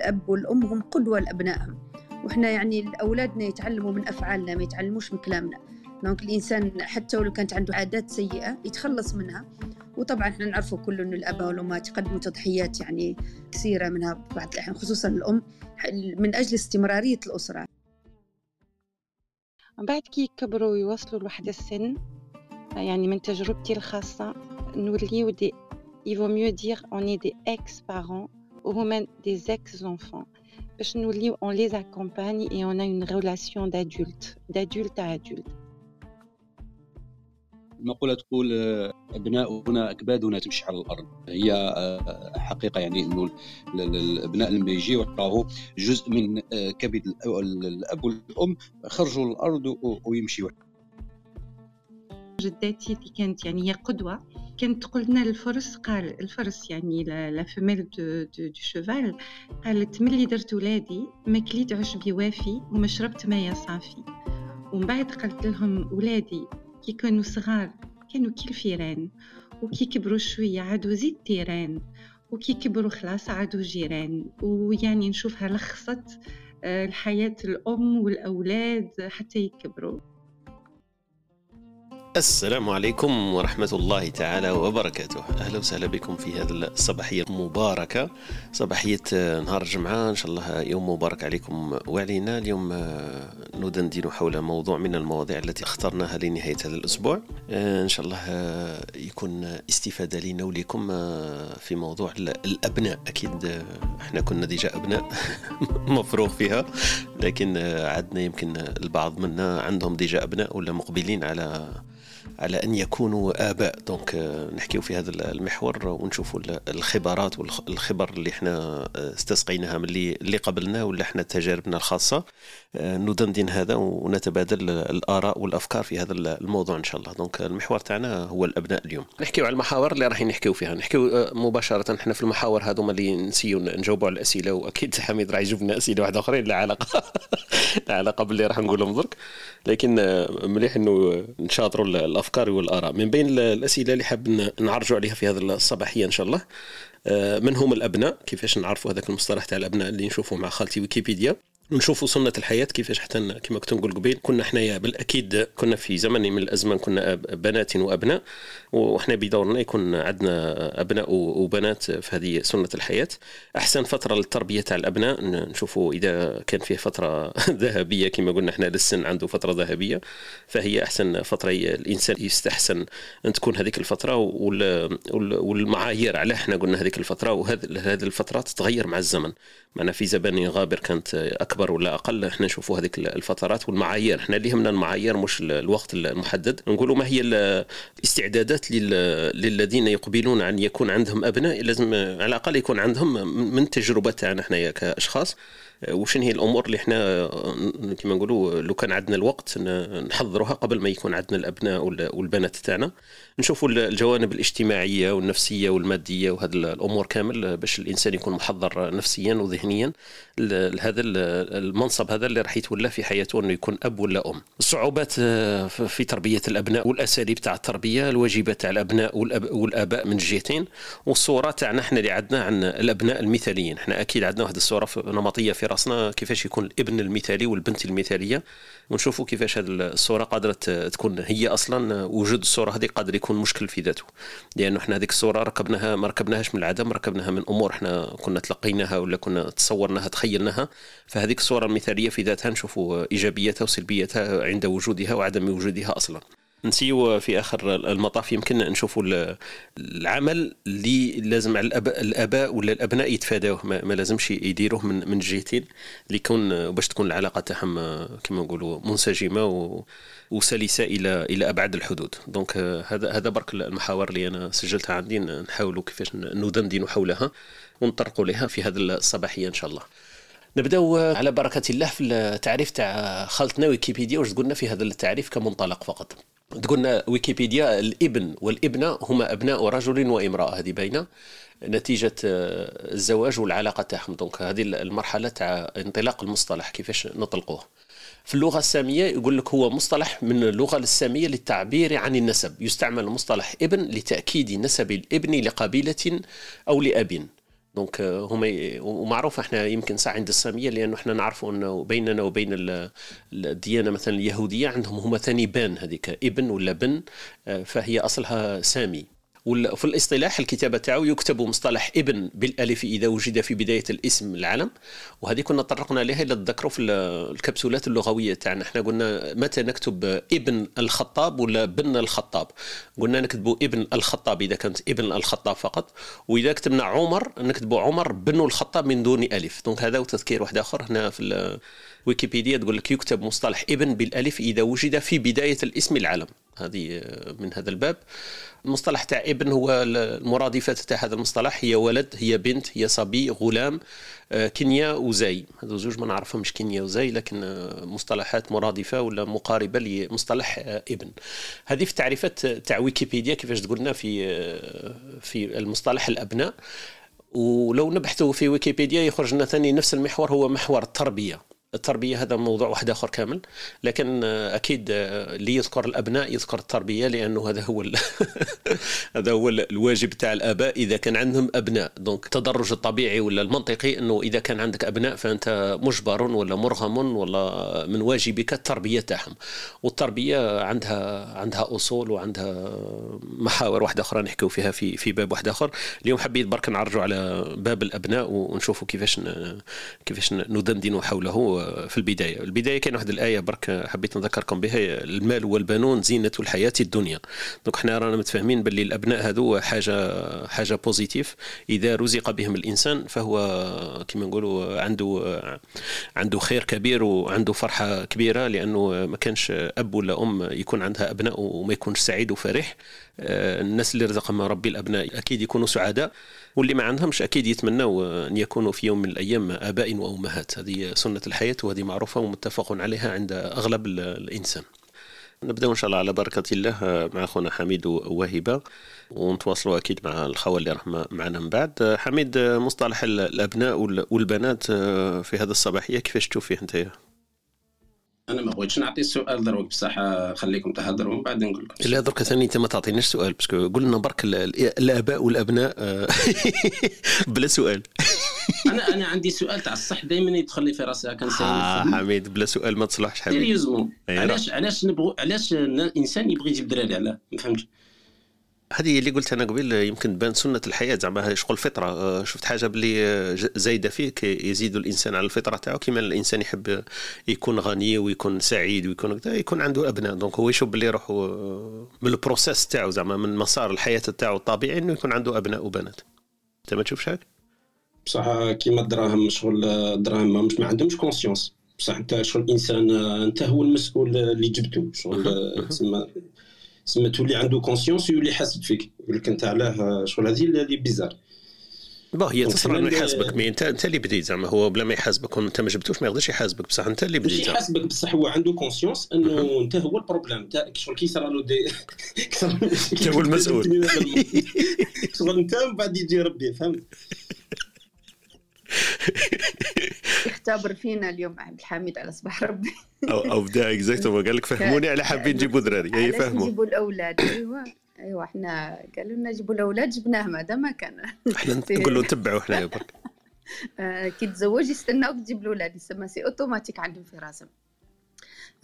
الأب والأم هم قدوة لأبنائهم. وإحنا يعني أولادنا يتعلموا من أفعالنا ما يتعلموش من كلامنا. donc الإنسان حتى ولو كانت عنده عادات سيئة يتخلص منها. وطبعا إحنا نعرفوا كل إنه الاباء والأمهات يقدموا تضحيات يعني كثيرة منها بعض الأحيان خصوصا الأم من أجل استمرارية الأسرة. من بعد كي يكبروا ويوصلوا لواحد السن يعني من تجربتي الخاصة نوليو دي vaut mieux dire on est des ex-parents ou même des ex-enfants. باش نوليو accompagne et on a une relation d'adulte d'adulte à adulte. المقولة تقول أبناؤنا أكبادنا تمشي على الأرض. هي آه، حقيقة يعني أنه الأبناء لما يجيو راهو جزء من آه، كبد الأب والأم خرجوا الأرض ويمشيوا جداتي اللي كانت يعني هي قدوة كانت تقول لنا الفرس قال الفرس يعني la femelle du, du, cheval قالت ملي درت ولادي ما كليت عشبي وافي وما شربت ماء صافي. ومن بعد قالت لهم ولادي كي كانوا صغار كانوا كي الفيران وكي كبروا شوية عادوا زيد تيران وكي كبروا خلاص عادوا جيران. ويعني نشوفها لخصت آه، الحياة الأم والأولاد حتى يكبروا. السلام عليكم ورحمة الله تعالى وبركاته. أهلا وسهلا بكم في هذه الصباحية المباركة صباحية نهار الجمعة. إن شاء الله يوم مبارك عليكم وعلينا. اليوم آه، ندندن حول موضوع من المواضيع التي اخترناها لنهاية هذا الأسبوع. آه، إن شاء الله آه، يكون استفادة لنا ولكم في موضوع الأبناء. أكيد إحنا كنا ديجا أبناء مفروغ فيها لكن عندنا يمكن البعض منا عندهم déjà أبناء ولا مقبلين على على أن يكونوا آباء. donc آه، نحكيو في هذا المحور ونشوفوا الخبرات والخبر اللي إحنا آه، استسقيناها من اللي قبلنا ولا إحنا تجاربنا الخاصة. ندندن هذا ونتبادل الآراء والأفكار في هذا الموضوع إن شاء الله. donc المحور تاعنا هو الأبناء اليوم. نحكيو على المحاور اللي راح نحكيو فيها. نحكيو مباشرة إحنا في المحاور هذوما اللي نسيو نجاوبوا على الأسئلة وأكيد حميد راح يجيب أسئلة واحدة أخرين لا علاقة لا علاقة باللي راح نقولهم درك. لكن مليح إنه نشاطروا الأفكار والآراء. من بين الأسئلة اللي حاب نعرجوا عليها في هذه الصباحية إن شاء الله آه، من هم الأبناء؟ كيفاش نعرفوا هذاك المصطلح تاع الأبناء اللي نشوفوه مع خالتي ويكيبيديا؟ نشوفوا سنة الحياة كيفاش حتى كما كنت نقول قبيل كنا حنايا بالأكيد كنا في زمن من الأزمان كنا بنات وأبناء وإحنا بدورنا يكون عندنا أبناء وبنات في هذه سنة الحياة. أحسن فترة للتربية تاع الأبناء نشوفوا إذا كان فيه فترة ذهبية كما قلنا إحنا للسن عنده فترة ذهبية فهي أحسن فترة الإنسان يستحسن أن تكون هذيك الفترة والمعايير على إحنا قلنا هذيك الفترة وهذه الفترات تتغير مع الزمن. معنا في زمان غابر كانت أكبر ولا أقل إحنا نشوفوا هذيك الفترات والمعايير. إحنا اللي يهمنا المعايير مش الوقت المحدد. نقولوا ما هي الاستعدادات للذين يقبلون أن يكون عندهم أبناء لازم على الأقل يكون عندهم من تجربة تاعنا إحنا كأشخاص. وشن هي الأمور اللي إحنا كما نقولوا لو كان عندنا الوقت نحضروها قبل ما يكون عندنا الأبناء والبنات تاعنا. نشوفوا الجوانب الاجتماعية والنفسية والمادية وهذه الأمور كامل باش الإنسان يكون محضر نفسيا وذهنيا لهذا المنصب هذا اللي راح يتولى في حياته إنه يكون أب ولا أم. الصعوبات آه، في تربية الأبناء والأساليب تاع التربية الواجبات تاع الأبناء والآباء من الجهتين والصورة تاعنا إحنا اللي عندنا عن الأبناء المثاليين. إحنا أكيد عندنا واحد الصورة نمطية في رأسنا كيفاش يكون الابن المثالي والبنت المثالية. ونشوفوا كيفاش هذه الصورة قادره تكون. هي أصلا وجود الصورة هذه قادر يكون مشكل في ذاته. لأنه إحنا هذيك الصورة ركبناها ما ركبناهاش من العدم ركبناها من أمور. إحنا كنا تلقيناها ولا كنا تصورناها تخيلناها. فهذيك الصورة المثالية في ذاتها نشوفوا إيجابياتها وسلبياتها عند وجودها وعدم وجودها أصلا. نسيو في آخر المطاف يمكن نشوفوا العمل اللي لازم على الاباء, الأباء ولا الأبناء يتفاداوه. ما لازمش يديروه من من جهتين اللي يكون باش تكون العلاقة تاعهم كما نقولوا منسجمة و وسلسة إلى إلى أبعد الحدود. دونك هذا هذا برك المحاور اللي أنا سجلتها عندي. نحاولوا كيفاش ندندن حولها ونطرقوا لها في هذه الصباحية إن شاء الله. نبداو على بركة الله في التعريف تاع خالتنا ويكيبيديا. واش قلنا في هذا التعريف كمنطلق فقط؟ تقولنا ويكيبيديا الإبن والإبنة هما أبناء رجل وامرأة هذه باينة. نتيجة آه، الزواج والعلاقة تاعهم. donc هذه المرحلة تاع انطلاق المصطلح كيفاش نطلقوه. في اللغة السامية يقول لك هو مصطلح من اللغة السامية للتعبير عن النسب. يستعمل مصطلح إبن لتأكيد نسب الإبن لقبيلة أو لأب. donc هما ومعروف إحنا يمكن ساعة عند السامية لأنه إحنا نعرفوا أنه بيننا وبين الديانة مثلا اليهودية عندهم هما ثاني بان هذيك ابن ولا بن فهي أصلها سامي. وفي الاصطلاح الكتابة تاعو يكتب مصطلح ابن بالألف إذا وجد في بداية الاسم العلم وهذه كنا طرقنا لها إلى الذكر في الكبسولات اللغوية تاعنا. إحنا قلنا متى نكتب ابن الخطاب ولا بن الخطاب؟ قلنا نكتبوا ابن الخطاب إذا كانت ابن الخطاب فقط وإذا كتبنا عمر نكتبوا عمر بن الخطاب من دون ألف. دونك هذا وتذكير واحد آخر. هنا في ويكيبيديا تقول لك يكتب مصطلح ابن بالألف إذا وجد في بداية الاسم العلم. هذه من هذا الباب. المصطلح تاع ابن هو المرادفات تاع هذا المصطلح. هي ولد هي بنت هي صبي غلام آه، كينيا وزاي. هذو زوج ما نعرفهمش كينيا وزاي لكن آه، مصطلحات مرادفة ولا مقاربة لمصطلح آه، ابن. هذه في التعريفات تاع ويكيبيديا كيفاش تقولنا في في المصطلح الأبناء. ولو نبحثوا في ويكيبيديا يخرج لنا ثاني نفس المحور هو محور التربية. التربية هذا موضوع واحد آخر كامل. لكن أكيد اللي يذكر الأبناء يذكر التربية لأنه هذا هو هذا هو الواجب تاع الآباء إذا كان عندهم أبناء. دونك التدرج الطبيعي ولا المنطقي إنه إذا كان عندك أبناء فأنت مجبر ولا مرغم ولا من واجبك التربية تاعهم. والتربية عندها عندها أصول وعندها محاور واحدة أخرى نحكيو فيها في في باب واحد آخر. اليوم حبيت برك نعرجوا على باب الأبناء ونشوفوا كيفاش كيفاش ندندن حوله. في البداية. البداية كان واحد الآية برك حبيت نذكركم بها المال والبنون زينة الحياة الدنيا. donc حنا رانا متفاهمين باللي الأبناء هذو حاجة حاجة positive إذا رزق بهم الإنسان فهو كما نقولوا عنده عنده خير كبير وعنده فرحة كبيرة لأنه ما كانش أب ولا أم يكون عندها أبناء وما يكونش سعيد وفرح. آه، الناس اللي رزقهم ربي الأبناء أكيد يكونوا سعداء. واللي ما عندهمش أكيد يتمنوا أن يكونوا في يوم من الأيام اباء وأمهات. هذه سنة الحياة وهذه معروفة ومتفق عليها عند أغلب الإنسان. نبدأ إن شاء الله على بركة الله مع أخونا حميد ووهبه ونتواصلوا أكيد مع الخوة اللي راهم معنا من بعد. حميد مصطلح الأبناء والبنات في هذا الصباحيه كيفاش تشوف فيه أنت؟ أنا ما بغيتش نعطي السؤال دروك بصح خليكم تهضروا ومن بعد نقول لكم. لا درك ثاني أنت ما تعطينيش سؤال parce que قلنا برك الآباء والأبناء آه، بلا سؤال. أنا أنا عندي سؤال تاع الصح دائما يدخل لي في راسي كان آه حميد بلا سؤال ما تصلحش حميد sérieusement علاش علاش نبغوا علاش الانسان يبغي يجيب دراري علاه؟ ما فهمتش. هذه اللي قلت أنا قبل يمكن تبان سنة الحياة زعما شغل فطرة. آه، شفت حاجة بلي آه، زايدة فيك يزيد الإنسان على الفطرة تاعو كيما الإنسان يحب يكون غني ويكون سعيد ويكون يكون عنده أبناء. donc هو يشوف روحه آه، من ال process تاعو زعما من مسار الحياة تاعو الطبيعي إنه يكون عنده أبناء وبنات. أنت ما تشوفش هيك بصح كيما الدراهم شغل الدراهم ما عندهمش conscience بصح أنت شغل الانسان أنت هو المسؤول اللي جبته شغل تسمى تسمى تولي عنده conscience يولي حاسب فيك. يقول لك أنت علاه شغل. هذه اللي bizarre با هي تصرى إنه يحاسبك. mais انت أنت اللي بديت. زعما هو بلا ما يحاسبك وأنت ما جبتوش ما يقدرش يحاسبك. بصح أنت اللي بديت. يحاسبك بصح هو عنده conscience إنه أنت هو ال problème تاعك شغل كي صرا له دي أنت هو المسؤول. شغل أنت من بعد يجي ربي. فهمت؟ يختبر فينا اليوم عبد الحميد على صباح ربي. أو أو بدا exactement قال لك فهموني على حابين نجيبوا دراري. هي فهموا. نجيبوا الأولاد؟ أيوه. أيوه إحنا قالوا لنا جيبوا الأولاد جبناهم هذا ما كان. إحنا نقول له نتبعوا حنايا برك. آه، كي تزوج يستناوك تجيب الأولاد. يسمى c'est automatique عندهم في راسهم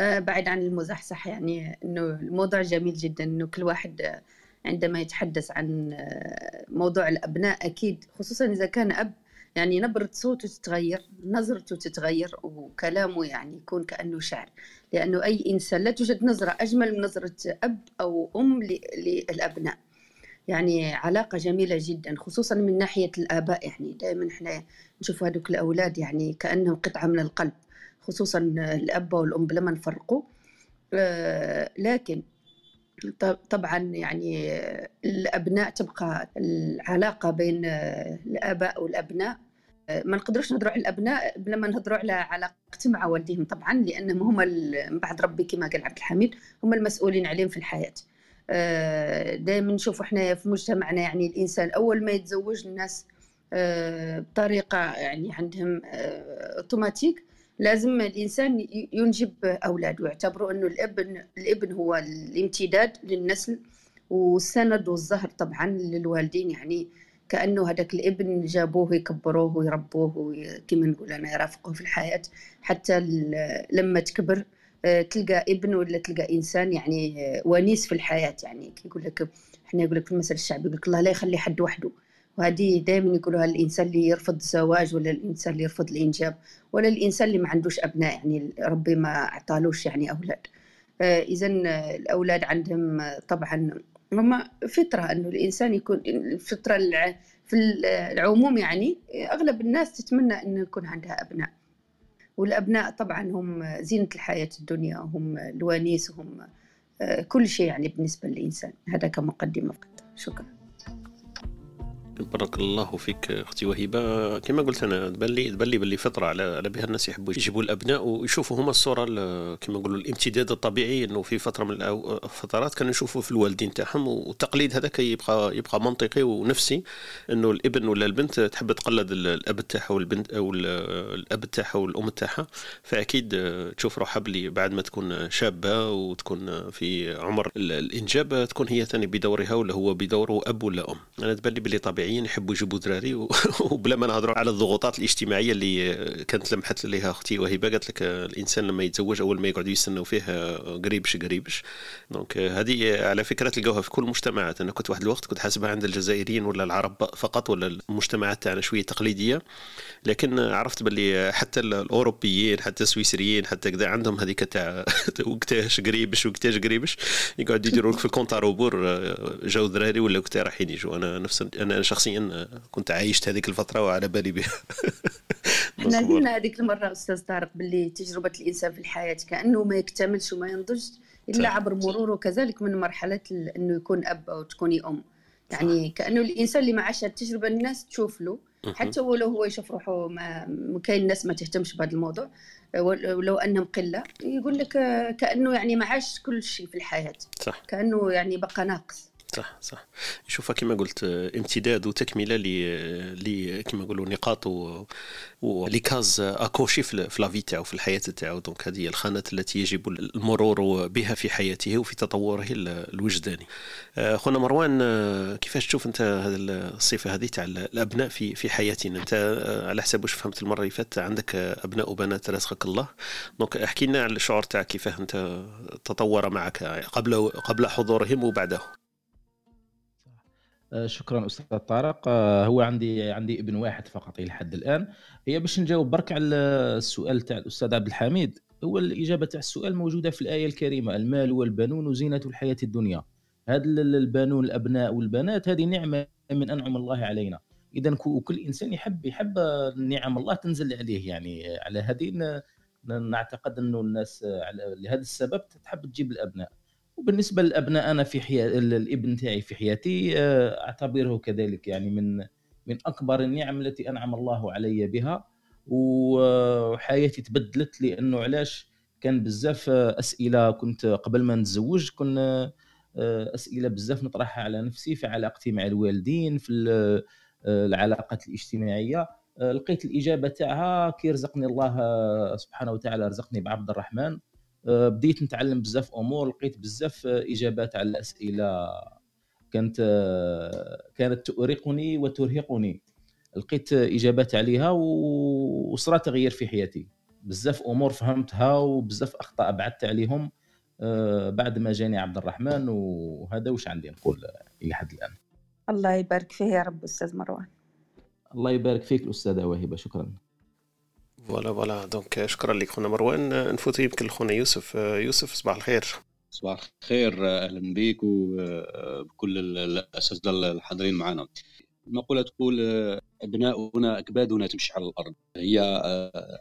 آه، بعيد عن المزح صح؟ يعني إنه الموضوع جميل جدا إنه كل واحد عندما يتحدث عن آه، موضوع الأبناء أكيد خصوصا إذا كان أب يعني نبرة صوته تتغير نظرته تتغير وكلامه يعني يكون كأنه شعر. لأنه أي إنسان لا توجد نظرة أجمل من نظرة أب أو أم للأبناء. يعني علاقة جميلة جدا خصوصا من ناحية الآباء. يعني دائما إحنا نشوف هذوك الأولاد يعني كأنهم قطعة من القلب خصوصا الأب والأم لما نفرقوا. آه لكن طبعا يعني الأبناء تبقى العلاقة بين الآباء والأبناء ما نقدروش نهضروا على الأبناء بلا ما نهضروا على علاقتهم مع والديهم طبعا لأنهم هما من بعد ربي كما قال عبد الحميد هما المسؤولين عليهم في الحياة. آه، دائما نشوفوا إحنا في مجتمعنا يعني الإنسان أول ما يتزوج الناس آه، بطريقة يعني عندهم آه، أوتوماتيك لازم الإنسان ينجب أولاد ويعتبروا أنه الابن الإبن هو الامتداد للنسل والسند والزهر طبعا للوالدين. يعني كأنه هذاك الابن جابوه يكبروه ويربوه كما نقول أنا يرافقوه في الحياة حتى لما تكبر آه، تلقى ابن ولا تلقى إنسان يعني آه، ونيس في الحياة يعني. يقول لك إحنا يقول لك في المثل الشعبي يقول لك الله لا يخلي حد وحده. وهذه دائما يقولوها الإنسان اللي يرفض الزواج ولا الإنسان اللي يرفض الإنجاب ولا الإنسان اللي ما عندوش أبناء يعني ربي ما أعطالوش يعني أولاد. آه، اذا الأولاد عندهم طبعا هما فطرة إنه الإنسان يكون الفطرة في العموم يعني أغلب الناس تتمنى انه يكون عندها أبناء. والأبناء طبعا هم زينة الحياة الدنيا هم الونيس وهم آه، كل شيء يعني بالنسبة للإنسان. هذا كمقدمة فقط. شكرا. بارك الله فيك أختي وهبه كما قلت أنا تبان لي تبان لي باللي فتره على على بها الناس يحبوا يجيبوا الأبناء ويشوفوا هما الصورة كما نقولوا الامتداد الطبيعي إنه في فترة من الفترات كانوا يشوفوا في الوالدين تاعهم والتقليد هذاك يبقى يبقى منطقي ونفسي إنه الابن ولا البنت تحب تقلد الأب تاعها والبنت أو الأب تاعها والأم تاعها. فأكيد تشوف روحها بلي بعد ما تكون شابة وتكون في عمر الإنجاب تكون هي ثاني بدورها ولا هو بدوره أب ولا أم. أنا تبان لي بلي طبيعي. اجتماعيين يحبوا يجيبوا دراري وبلا ما نهضروا على الضغوطات الاجتماعية اللي كانت لمحت لها أختي. وهبه قالت لك الإنسان لما يتزوج أول ما يقعدوا يستنوا فيه قريبش قريبش. donc هذه على فكرة تلقاوها في كل المجتمعات أنا كنت واحد الوقت كنت حاسبها عند الجزائريين ولا العرب فقط ولا المجتمعات تاعنا شوية تقليدية. لكن عرفت باللي حتى الأوروبيين حتى السويسريين حتى كذا عندهم هذيك تاع وقتاش قريبش وقتاش قريبش. يقعدوا يديروا لك في ال compte à rebours جاو دراري ولا وقتها رايحين يجوا أنا نفس أنا شخصيا كنت عايشت هذيك الفترة وعلى بالي بها. إحنا قلنا هذيك المرة أستاذ طارق باللي تجربة الإنسان في الحياة كأنه ما يكتملش وما ينضج إلا عبر مروره كذلك من مرحلة إنه يكون أب أو تكوني أم. يعني كأنه الإنسان اللي ما عاش التجربة الناس تشوف له حتى ولو هو يشوف روحه ما كاين الناس ما تهتمش بهذا الموضوع. ولو أنهم قلة يقول لك كأنه يعني ما عاش كل شيء في الحياة. صح. كأنه يعني بقى ناقص. صح صح. يشوفها كما قلت امتداد وتكملة ل كما نقولوا نقاط و les cases à cocher في la vie تاعو في الحياة تاعو. donc هذه الخانات التي يجب المرور بها في حياته وفي تطوره الوجداني. آه، خونا مروان آه، كيفاش تشوف أنت هذه الصفة هذه تاع الأبناء في في حياتنا؟ أنت آه، على حسب واش فهمت المرة اللي فاتت عندك أبناء وبنات رزقك الله. دونك احكي لنا على الشعور تاعك كيفاه أنت تطور معك قبل قبل حضورهم وبعده. شكرا أستاذ طارق. آه، هو عندي عندي ابن واحد فقط إلى حد الآن. هي باش نجاوب برك على السؤال تاع الأستاذ عبد الحميد. هو الإجابة تاع السؤال موجودة في الآية الكريمة المال والبنون وزينة الحياة الدنيا. هذا البنون الأبناء والبنات هذه نعمة من أنعم الله علينا. اذا كل إنسان يحب يحب نعم الله تنزل عليه يعني. على هذه نعتقد أنه الناس لهذا السبب تحب تجيب الأبناء. وبالنسبة للأبناء أنا في حياتي الإبن تاعي في حياتي آه، أعتبره كذلك يعني من من أكبر النعم التي أنعم الله علي بها. وحياتي تبدلت لأنه علاش؟ كان بزاف أسئلة كنت قبل ما نتزوج كنا آه، أسئلة بزاف نطرحها على نفسي في علاقتي مع الوالدين في آه، العلاقات الاجتماعية. لقيت الإجابة تاعها كي رزقني الله سبحانه وتعالى رزقني بعبد الرحمن. آه، بديت نتعلم بزاف أمور لقيت بزاف إجابات على الأسئلة. كانت آه، كانت تؤرقني وترهقني. لقيت إجابات عليها وصرا تغيير في حياتي. بزاف أمور فهمتها وبزاف أخطاء بعدت عليهم آه، بعد ما جاني عبد الرحمن وهذا واش عندي نقول إلى حد الآن. الله يبارك فيه يا رب أستاذ مروان. الله يبارك فيك الأستاذة وهبه شكرا. voilà voilà donc شكرا لك خونا مروان نفوت يمكن لخونا يوسف يوسف صباح الخير صباح الخير أهلا بك وبكل الاساتذه الحاضرين معنا المقولة تقول أبناؤنا أكبادنا تمشي على الأرض هي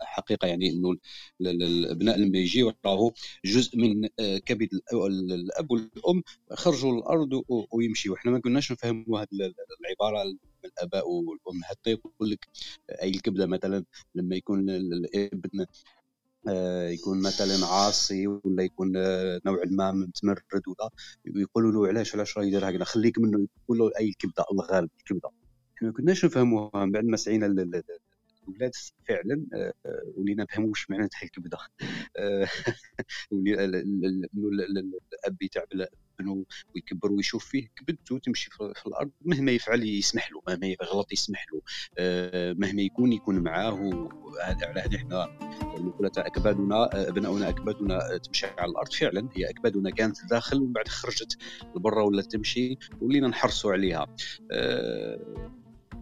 حقيقة يعني أنه الأبناء لما يجي راهو جزء من كبد الأب والأم خرجوا للأرض ويمشي وإحنا ما كناش نفهموا هذه العبارة من الآباء والأم. حتى يقول لك أي الكبدة مثلا لما يكون الابن يكون مثلا عاصي ولا يكون نوع ما متمرد ولا يقولوا له علاش علاش راه يدير هكذا؟ خليك منه يقول له أي الكبده الله غالب الكبدة. إحنا ما كناش نفهموها من بعد ما سعينا الاولاد فعلا ولينا نفهموا واش معنى تاع الكبده الأب يتعب ابنه ويكبر ويشوف فيه كبدته تمشي في الأرض مهما يفعل يسمح له مهما يغلط يسمح له. مهما يكون يكون معاه. على هذه إحنا المقوله تاع اكبادنا أبناؤنا أكبادنا تمشي على الأرض فعلا. هي أكبادنا كانت داخل ومن بعد خرجت لبرا ولا تمشي ولينا نحرصوا عليها.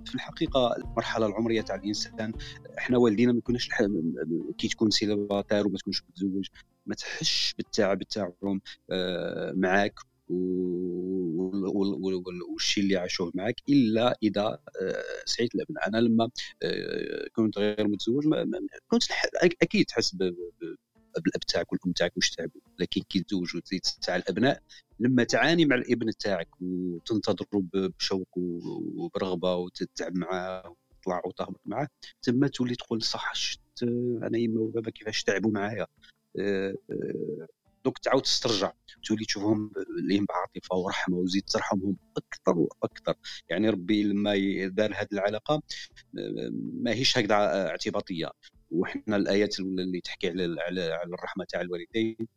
في الحقيقة المرحلة العمرية تاع الإنسان إحنا والدينا ما كناش كي تكون سيليباتير وما تكونش متزوج ما تحش بالتعب تاعهم آه، معاك والشيء اللي عاشوه معك إلا إذا آه، سعيت الابناء أنا لما آه، كنت غير متزوج كنت أكيد تحس بالاب تاعك والام تاعك واش تعبوا لكن كي تزوج وتزيد تاع الأبناء لما تعاني مع الإبن تاعك وتنتظره بشوق وبرغبة وتتعب معاه وتطلع وتهبط معاه تما تولي تقول صح شت أنا يما وبابا كيفاش تعبوا معايا؟ آه، آه، دوك تعاود تسترجع. تولي تشوفهم ليهم بعاطفه ورحمة وزيد ترحمهم أكثر وأكثر. يعني ربي لما دار هذه العلاقة ما هيش هكذا اعتباطية. وحنا الآيات اللي تحكي على على الرحمة تاع الوالدين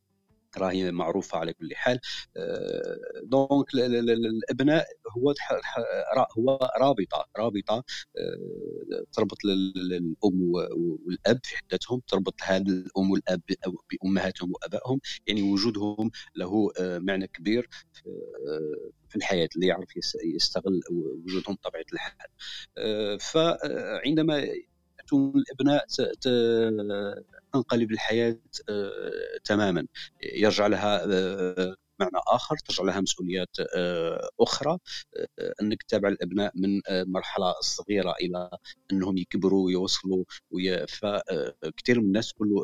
راهي معروفة على كل حال. آه، دونك الأبناء هو هو رابطة رابطة آه، تربط الام والأب في حدتهم تربط هذا الأم والأب بأمهاتهم وأبائهم يعني وجودهم له آه، معنى كبير في الحياة اللي يعرف يستغل وجودهم بطبيعة الحال. فعندما يأتون الأبناء تنقلب الحياة آه، تماما. يرجع لها آه، معنى آخر ترجع لها مسؤوليات آه، أخرى أنك تتابع الأبناء من المرحله الصغيره إلى أنهم يكبروا ويوصلوا وي... فكثير من الناس تقول له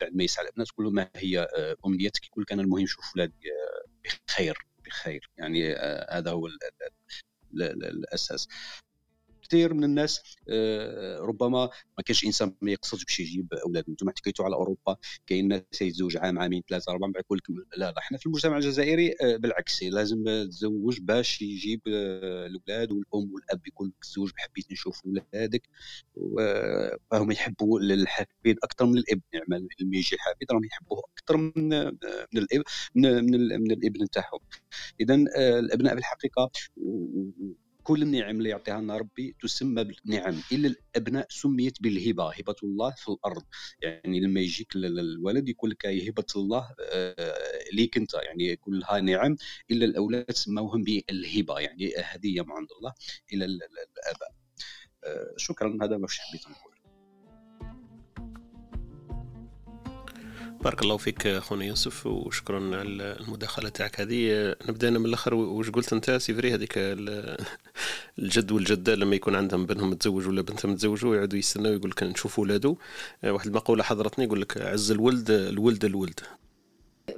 بعد ما يسعى الأبناء تقول له ما هي أمنيتك؟ يقول لك أنا المهم نشوف ولادي بخير بخير. يعني هذا هو الأساس. كثير من الناس آه، ربما ما كانش إنسان ما يقصدش باش يجيب أولاد. أنتم حكيتوا على أوروبا كاين ناس يتزوج عام عامين ثلاثة أربعة بعد يقول لك لا لا إحنا في المجتمع الجزائري آه، بالعكس لازم تزوج باش يجيب آه، الأولاد والأم والأب. يقول لك حبيت نشوف ولادك فهم يحبوا الحفيد أكثر من الإبن. يعني لما يجي الحفيد راهم يحبوه أكثر من من الاب من, من الإبن تاعهم. اذا الأبناء بالحقيقة كل النعم اللي يعطيها لنا ربي تسمى بالنعم. إلا الأبناء سميت بالهبة هبة الله في الأرض. يعني لما يجيك الولد يقول لك هبة الله آه، ليك أنت. يعني كلها نعم. إلا الأولاد سموهم بالهبة. يعني هدية من عند الله إلى الأباء. آه، شكرا. هذا ما حبيت نقول بارك الله فيك خونا يوسف وشكرا على المداخلة تاعك هذه. نبدا أنا من الأخر واش قلت أنت سيفري هذيك الجد والجدة لما يكون عندهم بنهم متزوج ولا بنتهم متزوجوا يقعدوا يستناو يقول لك نشوف ولاده واحد المقولة حضرتني يقول لك عز الولد الولد الولد.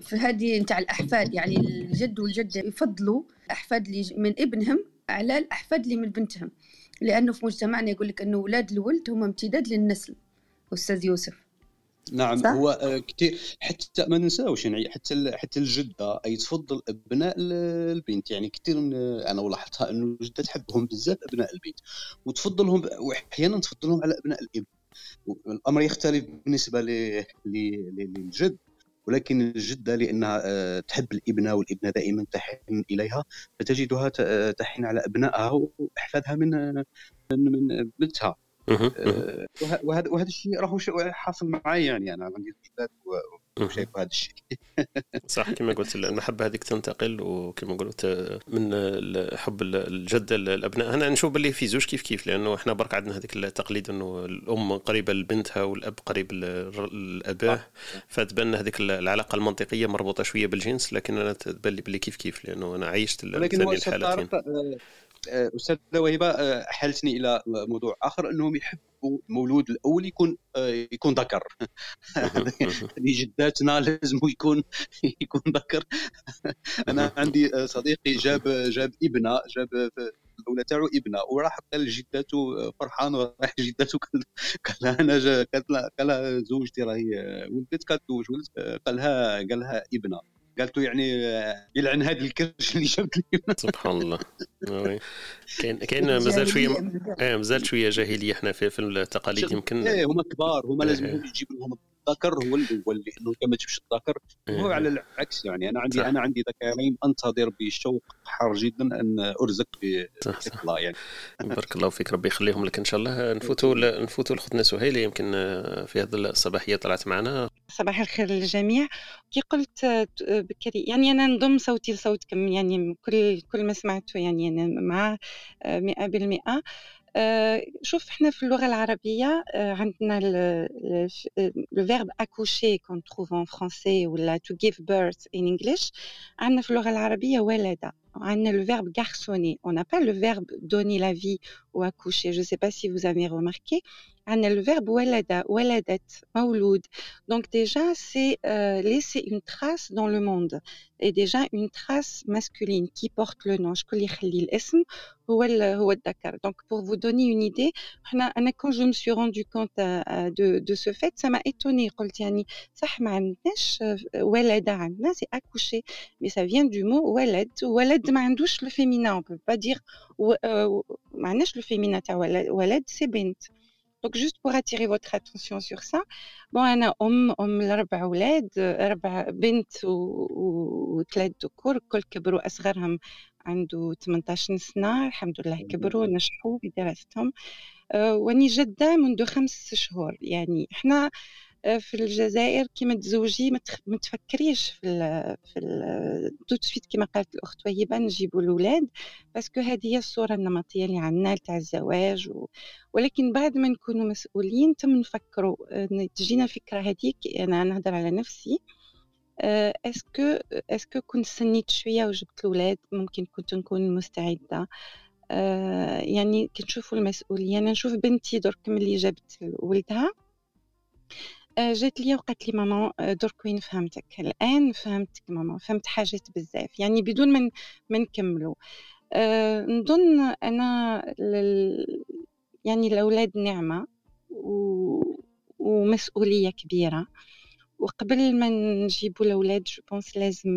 في هذه نتاع الأحفاد يعني الجد والجدة يفضلوا أحفاد اللي من ابنهم على الأحفاد اللي من بنتهم. لأنه في مجتمعنا يقول لك أنه أولاد الولد هم امتداد للنسل أستاذ يوسف. نعم صح؟ هو آه، كثير حتى ما ننساوش يعني حتى حتى الجدة أي تفضل أبناء البنت. يعني كثير من أنا لاحظتها أنه الجده تحبهم بزاف أبناء البنت. وتفضلهم وأحيانا تفضلهم على أبناء الإبن. الامر يختلف بالنسبة للجد. ولكن الجدة لأنها آه، تحب الابنة والإبنة دائما تحن إليها فتجدها تحن على أبنائها وأحفادها من من بنتها. آه، وهذا وهذا الشيء راهو حاصل معي يعني أنا عندي أولاد وشايف هذا الشيء. صح كما قلت المحبه هذيك تنتقل وكما قلت من حب الجد الأبناء. أنا نشوف باللي في زوج كيف كيف لأنه إحنا برك عندنا هذيك التقليد إنه الأم قريبة لبنتها والأب قريب لاباه فتبان هذيك العلاقة المنطقية مربوطة شوية بالجنس لكن أنا تبان لي باللي كيف كيف لأنه أنا عايشت الحالتين آه، استاذه وهبة آه، حالتني إلى موضوع آخر أنهم يحبوا المولود الأول يكون آه، يكون ذكر. جداتنا لازم يكون يكون ذكر. أنا عندي صديقي جاب جاب ابنة جاب الأولى تاعو ابنة وراح قال لجداته فرحان وراح جداته قال لها أنا قال لها زوجتي راهي ولدت قالت له قال لها قال لها ابنة. قالت له يعني يلعن هذه الكرش اللي جابت لي. سبحان الله. كاين كاين مازال شوية إيه مازال شوية جاهلية إحنا في, في التقاليد يمكن إيه هما كبار هما لازم يجيب لهم الذكر هو اللي هو اللي إنه ما تجيبش الذكر وهو على العكس يعني. أنا عندي أنا عندي ذكرين أنتظر بشوق حار جدا أن أرزق الله يعني. بارك الله فيك ربي يخليهم لك إن شاء الله. نفوتوا نفوتوا لختنا سهيله يمكن في هذه الصباحية طلعت معنا. صباح الخير للجميع. كي قلت بكري يعني أنا نضم صوتي لصوتكم يعني كل كل ما سمعته يعني أنا مع 100% آه، شوف إحنا في اللغة العربية آه، عندنا le verbe accoucher qu'on trouve en français ولا to give birth in English عندنا في اللغة العربية ولد عندنا le verbe garçonner on n'a pas le verbe donner la vie ou accoucher je sais pas si vous avez remarqué عندنا le verbe walada, waladet, maouloud. Donc déjà, c'est euh, laisser une trace dans le monde et déjà une trace masculine qui porte le nom. Donc pour vous donner une idée, quand je me suis rendu compte euh, euh, de, ce fait, ça m'a étonnée. C'est accouché, mais ça vient du mot walad. Walad, le féminin. On ne peut pas dire le féminin. Walad, c'est bint. Donc, juste pour attirer votre attention sur ça, bon, أنا أم أم لأربع أولاد أربع بنت وثلاث ذكور الكل كبروا أصغرهم عنده 18 سنة الحمد لله كبروا نجحوا بدراستهم أه واني جدة منذ خمس شهور يعني إحنا في الجزائر كيما تزوجي ما تفكريش في ال في ال tout de suite كيما قالت الأخت وهبه نجيبوا الاولاد parce que هذه هي الصورة النمطية اللي عندنا تاع الزواج و... ولكن بعد ما نكونوا مسؤولين تم نفكروا آه، تجينا الفكرة هذيك أنا نهضر على نفسي est-ce que آه، est-ce que كنت سنيت شوية وجبت الاولاد ممكن كنت نكون مستعدة يعني كي نشوفوا المسؤولية أنا نشوف بنتي درك ملي جابت ولدها آه، جات ليا وقالت لي ماما آه، درك وين فهمتك؟ الآن فهمتك ماما فهمت حاجات بزاف يعني بدون من ما نكملوا. أه نظن أنا لل... يعني الأولاد نعمة و... ومسؤولية كبيرة. وقبل ما نجيبوا الأولاد je pense لازم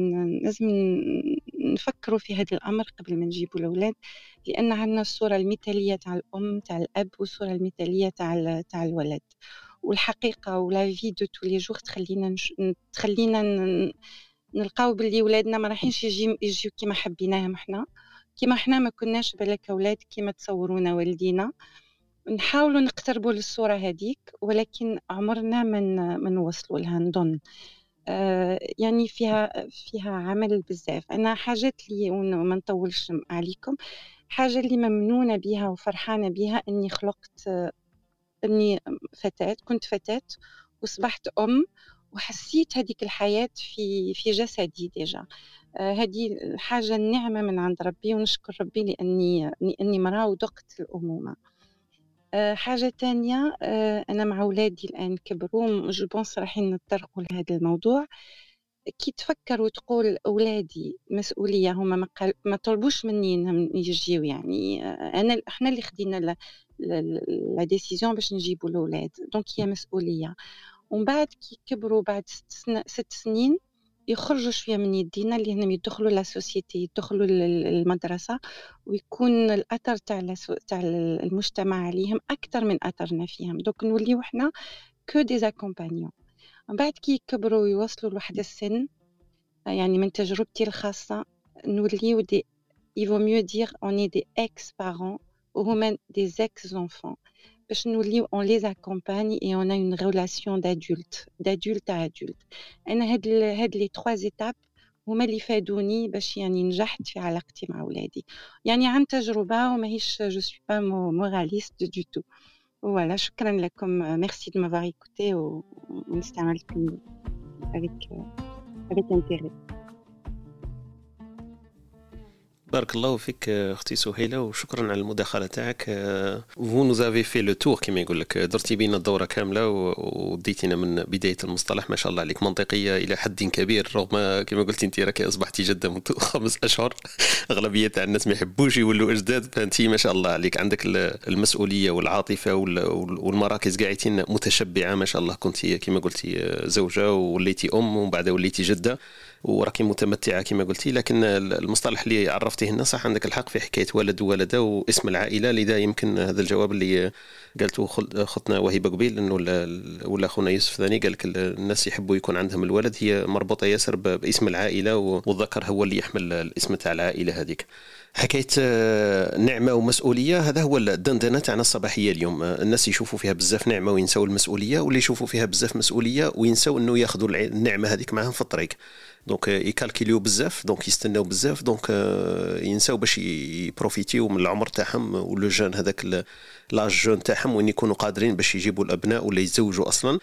لازم نفكروا في هذا الأمر قبل ما نجيبوا الأولاد لأن عندنا الصورة المثالية تاع الأم تاع الأب والصورة المثالية تاع تاع الولد. والحقيقة و la vie de tous les jours تخلينا نش... تخلينا ن... نلقاو باللي ولادنا ما راحينش يجي يجيو كيما حبيناهم إحنا كيما إحنا ما كناش بالك أولاد كيما تصورونا والدينا. نحاولوا نقتربوا للصورة هذيك ولكن عمرنا من من نوصلوا لها نظن. آه يعني فيها فيها عمل بزاف. أنا حاجات لي وما نطولش عليكم حاجة اللي ممنونة بها وفرحانة بها إني خلقت إني فتاه كنت فتاه واصبحت أم وحسيت هذيك الحياة في في جسدي déjà. آه هذه الحاجة النعمة من عند ربي ونشكر ربي لأني لأني مرأة وذقت الأمومة. آه حاجة تانية آه أنا مع أولادي الآن كبروا je pense رايحين نتطرقوا لهذا الموضوع. كي تفكر وتقول أولادي مسؤولية هما ما, ما طلبوش مني إنهم يجيو يعني أنا إحنا اللي خدينا la décision باش نجيبوا الاولاد donc هي مسؤولية. ومن بعد كي كبروا بعد ست, سن... ست سنين يخرجوا شوية من يدينا اللي هنا يدخلوا la société يدخلوا المدرسة ويكون الأثر تاع تاع المجتمع عليهم أكثر من أثرنا فيهم. donc نوليو إحنا que des accompagnants من بعد كي يكبروا ويوصلوا لواحد السن يعني من تجربتي الخاصة نوليو des vaut mieux dire on est des ex-parents ou des ex-enfants. Parce que nous, on les accompagne et on a une relation d'adulte, d'adulte à adulte. أنا هاد هاد les trois étapes. هما اللي فادوني باش يعني نجحت في علاقتي مع ولادي يعني عن تجربة وماهيش je suis pas moraliste du tout voilà شكرا لكم merci de m'avoir écoutée ونستمع لكم avec avec intérêt. بارك الله فيك أختي سهيلة وشكرا على المداخلة تاعك. فو نوزافي في لو تور كيما يقول لك. درتي بينا الدورة كاملة وديتينا من بداية المصطلح. ما شاء الله عليك. منطقية إلى حد كبير رغم كما قلتي انت راك أصبحتي جدة منذ خمس أشهر. أغلبية تاع الناس ما يحبوش يولوا أجداد. فانت ما شاء الله عليك. عندك المسؤولية والعاطفة والمراكز قاعدين متشبعة. ما شاء الله كنت كما قلتي زوجة وليتي أم ومن بعد وليتي جدة. وراكي متمتعة كما قلتي لكن المصطلح اللي عرفتيه لنا صح عندك الحق في حكاية ولد وولدة واسم العائلة لذا يمكن هذا الجواب اللي قالته خطنا وهبه قبيل إنه ولا خونا يوسف ثاني قال لك الناس يحبوا يكون عندهم الولد هي مربوطة ياسر باسم العائلة والذكر هو اللي يحمل الاسم تاع العائلة هذيك. حكاية آه، نعمة ومسؤولية هذا هو الدندنة تاعنا الصباحية اليوم. آه، الناس يشوفوا فيها بزاف نعمة وينسوا المسؤولية واللي يشوفوا فيها بزاف مسؤولية وينسوا إنه ياخذوا النعمة هذيك معهم في الطريق. donc يكالكيليو بزاف donc يستناو بزاف donc ينساو باش يبروفيتيو من العمر تاعهم و le jeune هذاك l'âge jeune تاعهم وين يكونوا قادرين باش يجيبوا الأبناء ولا يتزوجوا أصلا.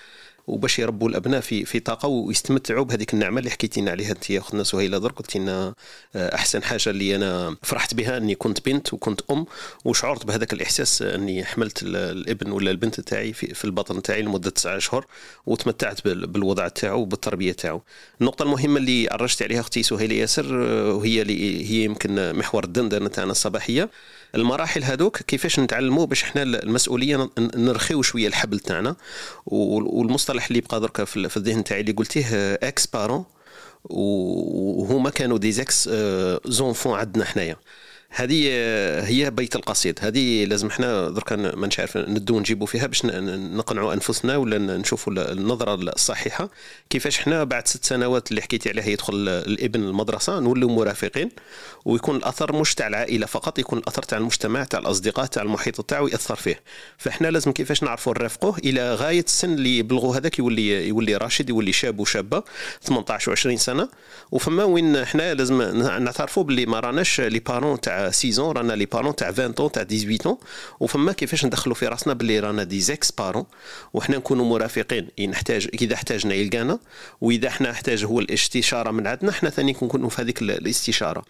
وباش يربوا الأبناء في في طاقة ويستمتعوا بهذيك النعمة اللي حكيتي لنا عليها أنت يا اختنا سهيله درك قلتي لنا أحسن حاجة اللي أنا فرحت بها أني كنت بنت وكنت أم وشعرت بهذاك الإحساس أني حملت الإبن ولا البنت تاعي في, في البطن تاعي لمدة تسعة اشهر وتمتعت بالوضع تاعو وبالتربية تاعو. النقطة المهمة اللي عرجت عليها أختي سهيلة ياسر آه، وهي اللي هي يمكن محور الدندنة تاعنا الصباحية. المراحل هذوك كيفاش نتعلموا باش إحنا المسؤولية نرخيو شوية الحبل تاعنا. والمصطلح اللي بقى درك في الذهن تاعي اللي قلتيه ex-parents وهما كانوا des ex-enfants عندنا حنايا. هذه هي بيت القصيد. هذه لازم إحنا درك ما عارف ندو نجيبوا فيها باش نقنعوا أنفسنا ولا نشوفوا النظرة الصحيحة. كيفاش إحنا بعد ست سنوات اللي حكيتي عليها يدخل الإبن المدرسة نولوا مرافقين ويكون الأثر مش تاع العائلة فقط يكون الأثر تاع المجتمع تاع الأصدقاء تاع المحيط تاعو يأثر فيه. فاحنا لازم كيفاش نعرفوا نرافقوه؟ إلى غاية السن اللي يبلغوا هذاك يولي يولي راشد يولي شاب وشابة 18 و20 سنة. وفما وين إحنا لازم نعترفوا باللي ما راناش لي بارون تاع 6 رانا لي بارون تاع 20 طون تاع 18 وفما كيفاش ندخلوا في راسنا باللي رانا دي زيكس بارون وحنا نكونوا مرافقين. نحتاج إذا احتاجنا يلقانا. وإذا إحنا احتاج هو الاستشارة من عندنا إحنا ثاني نكونوا في هذيك الاستشارة.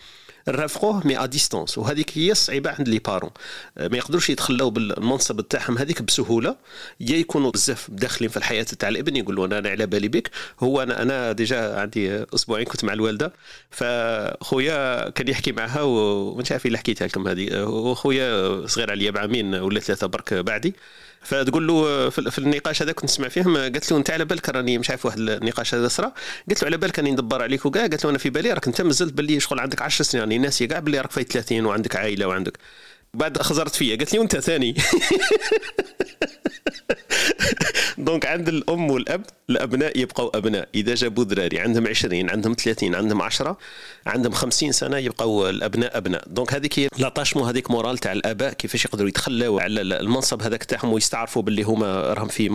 نرافقوه mais à distance وهذيك هي الصعيبه عند les parents ما يقدروش يتخلاو بالمنصب تاعهم هذيك بسهولة. يا يكونوا بزاف داخلين في الحياة تاع الابن يقولوا أنا على بالي بك. هو أنا أنا déjà عندي أسبوعين كنت مع الوالدة. فخويا كان يحكي معها ومش عارف اللي حكيتها لكم هذه. وخويا صغير عليا بعامين ولا ثلاثة برك بعدي. فتقول له في النقاش هذا كنت نسمع فيهم قالت له أنت على بالك راني مش عارف واحد النقاش هذا صرا. قلت له على بالك راني ندبر عليك وكاع؟ قالت له أنا في بالي راك أنت مازلت باللي شغل عندك 10 سنين يعني الناس كاع باللي راك في 30 وعندك عائلة وعندك. بعد خزرت فيا. قالت لي وانت ثاني. donc عند الأم والأب الأبناء يبقوا أبناء. إذا جابوا ذراري عندهم 20 عندهم 30 عندهم 10 عندهم 50 سنة يبقوا الأبناء أبناء. donc هذيك هي l'attachement هذيك moral تاع الآباء كيفاش يقدروا يتخلاو على المنصب هذاك تاعهم ويستعرفوا باللي هما راهم في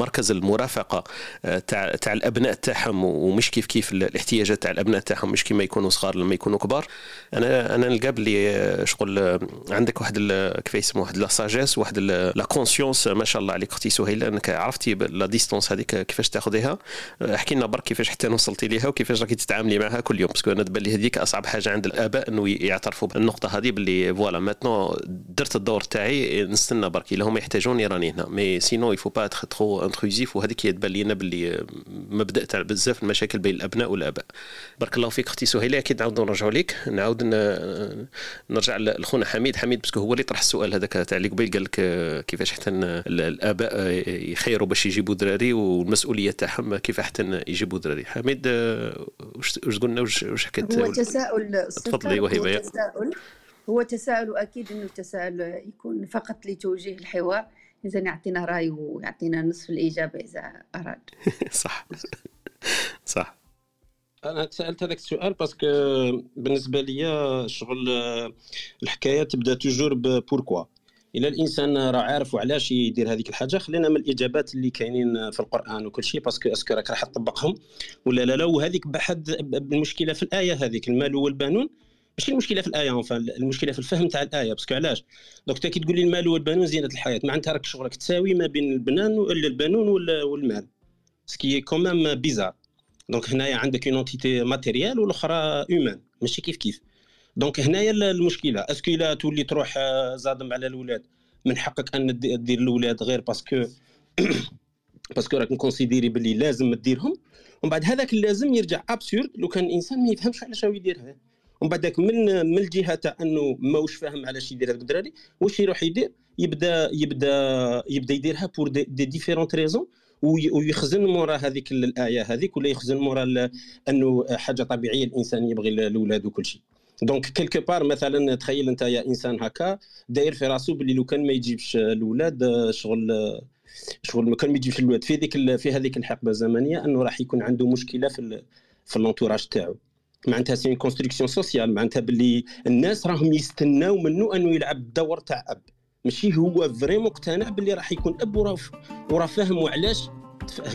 مركز المرافقة آه، تاع تاع الأبناء تاعهم ومش كيف كيف الاحتياجات تاع الأبناء تاعهم مش كيما يكونوا صغار لما يكونوا كبار. أنا أنا نلقى باللي آه، شغل آه، عندك واحد كيف يسموه واحد la sagesse واحد la conscience ما شاء الله عليك أختي سهيلة أنك عرفتي la distance هذيك كيفاش تاخذيها احكي لنا برك كيفاش حتى وصلتي ليها وكيفاش راكي تتعاملي معها كل يوم parce que أنا تبان لي هذيك أصعب حاجة عند الآباء إنه يعترفوا بالنقطة هذه باللي voilà ماتنو درت الدور تاعي نستنى برك. إلا هما يحتاجوني راني هنا. mais sinon il faut pas être trop intrusif وهذيك هي تبان لينا باللي مبدأ تاع بزاف المشاكل بين الأبناء والاباء بارك الله فيك أختي سهيلة أكيد نعاودوا نرجعوا لك نعاود نرجع لخونا حميد. حميد parce que هو اللي طرح السؤال هذاك تاع اللي قبيل قال لك كيفاش حتى الآباء يخيروا باش يجيبوا دراري والمسؤوليه تاعهم كيف حتى يجيبوا دراري حميد واش قلنا؟ واش حكيت؟ هو تساؤل تفضلي وهبه هو تساؤل. هو تساؤل واكيد إنه التساؤل يكون فقط لتوجيه الحوار. إذا يعطينا رأي ويعطينا نصف الإجابة إذا أراد. صح. صح. أنا سألت هذاك السؤال parce que بالنسبة لي شغل الحكاية تبدا toujours pourquoi إلا الإنسان راه عارف وعلاش يدير هذيك الحاجة خلينا من الإجابات اللي كاينين في القرآن وكل شيء parce que est-ce que راك راح تطبقهم. ولا لا لا وهذيك بحد المشكلة في الآية هذيك المال والبنون. ماشي المشكلة في الآية المشكلة في الفهم تاع الآية parce que علاش؟ donc انت كي تقول لي المال والبنون زينة الحياة معناتها راك شغلك تساوي ما بين البنان البنون والمال. ce qui est quand même bizarre donc هنايا عندك une entité matérielle والاخرى humaine ماشي كيف كيف. donc هنايا المشكلة. est-ce que إلا تولي تروح آه، زادم على الاولاد من حقك أن دير الاولاد غير parce que parce que راك نconsidérer باللي لازم ديرهم ومن بعد هذاك اللازم يرجع absurde لو كان الانسان ما يفهمش علاش هو يديرها. ومن بعد من من الجهة تاع أنه ماهوش فاهم علاش يدير هذاك الدراري واش يروح يدير؟ يبدا يبدا يبدا يديرها pour des, des différentes raisons ويخزن مورا هذيك الآية هذيك ولا يخزن مورا أنه حاجة طبيعية الإنسان يبغي الاولاد وكل شيء donc quelque part مثلا تخيل أنت يا إنسان هكا داير في راسو باللي لو كان ما يجيبش الاولاد شغل شغل لو كان ما يجيبش الاولاد في ذيك في هذيك الحقبة الزمنية أنه راح يكون عنده مشكلة في في ال entourage تاعو. معناتها c'est construction sociale معناتها باللي الناس راهم يستناو منه أنه يلعب الدور تاع أب. ماشي هو vraiment مقتنع باللي راح يكون أب وراه فاهم وعلاش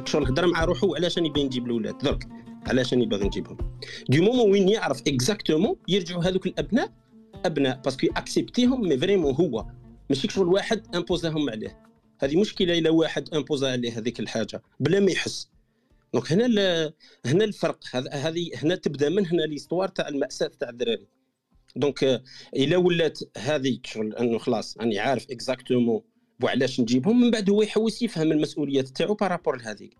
شغل هضر مع روحه وعلاش راني باغي نجيب الاولاد درك. علاش راني باغي نجيبهم؟ dès le moment وين يعرف exactement يرجعوا هذوك الأبناء أبناء parce que accepté هم mais vraiment هو. ماشي شغل واحد imposa هم عليه. هذه مشكلة إلى واحد imposa عليه هذيك الحاجة بلا ما يحس. donc هنا هنا الفرق. هذه هنا تبدأ من هنا l'histoire تاع المأساة تاع الدراري. دونك إلا ولات هذه شغل إنه خلاص راني عارف exactement وعلاش نجيبهم من بعد هو يحوس يفهم المسؤوليات تاعو par rapport لهذيك.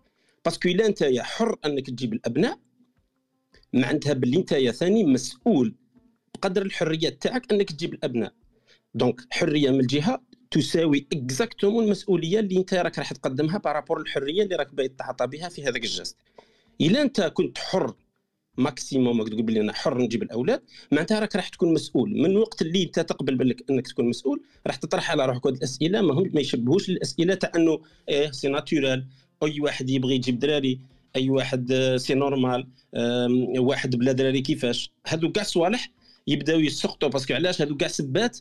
parce que إلا انت حر أنك تجيب الأبناء معناتها باللي انت ثاني مسؤول بقدر الحريات تاعك أنك تجيب الأبناء. donc حرية من الجهة تساوي exactement المسؤولية اللي انت راك راح تقدمها par rapport الحريه اللي راك باغي تتعاطى بها في هذاك ال geste. إلا أنت كنت حر maximum تقول بلي أنا حر نجيب الأولاد معناتها راك راح تكون مسؤول. من الوقت اللي أنت تقبل بالك أنك تكون مسؤول راح تطرح على روحك هذه الأسئلة ما هم ما يشبهوش الأسئلة تاع إنه إيه c'est naturel أي واحد يبغي يجيب دراري أي واحد c'est normal واحد بلا دراري كيفاش؟ هادو كاع صوالح يبداو يسقطوا parce que علاش؟ هادو كاع سبات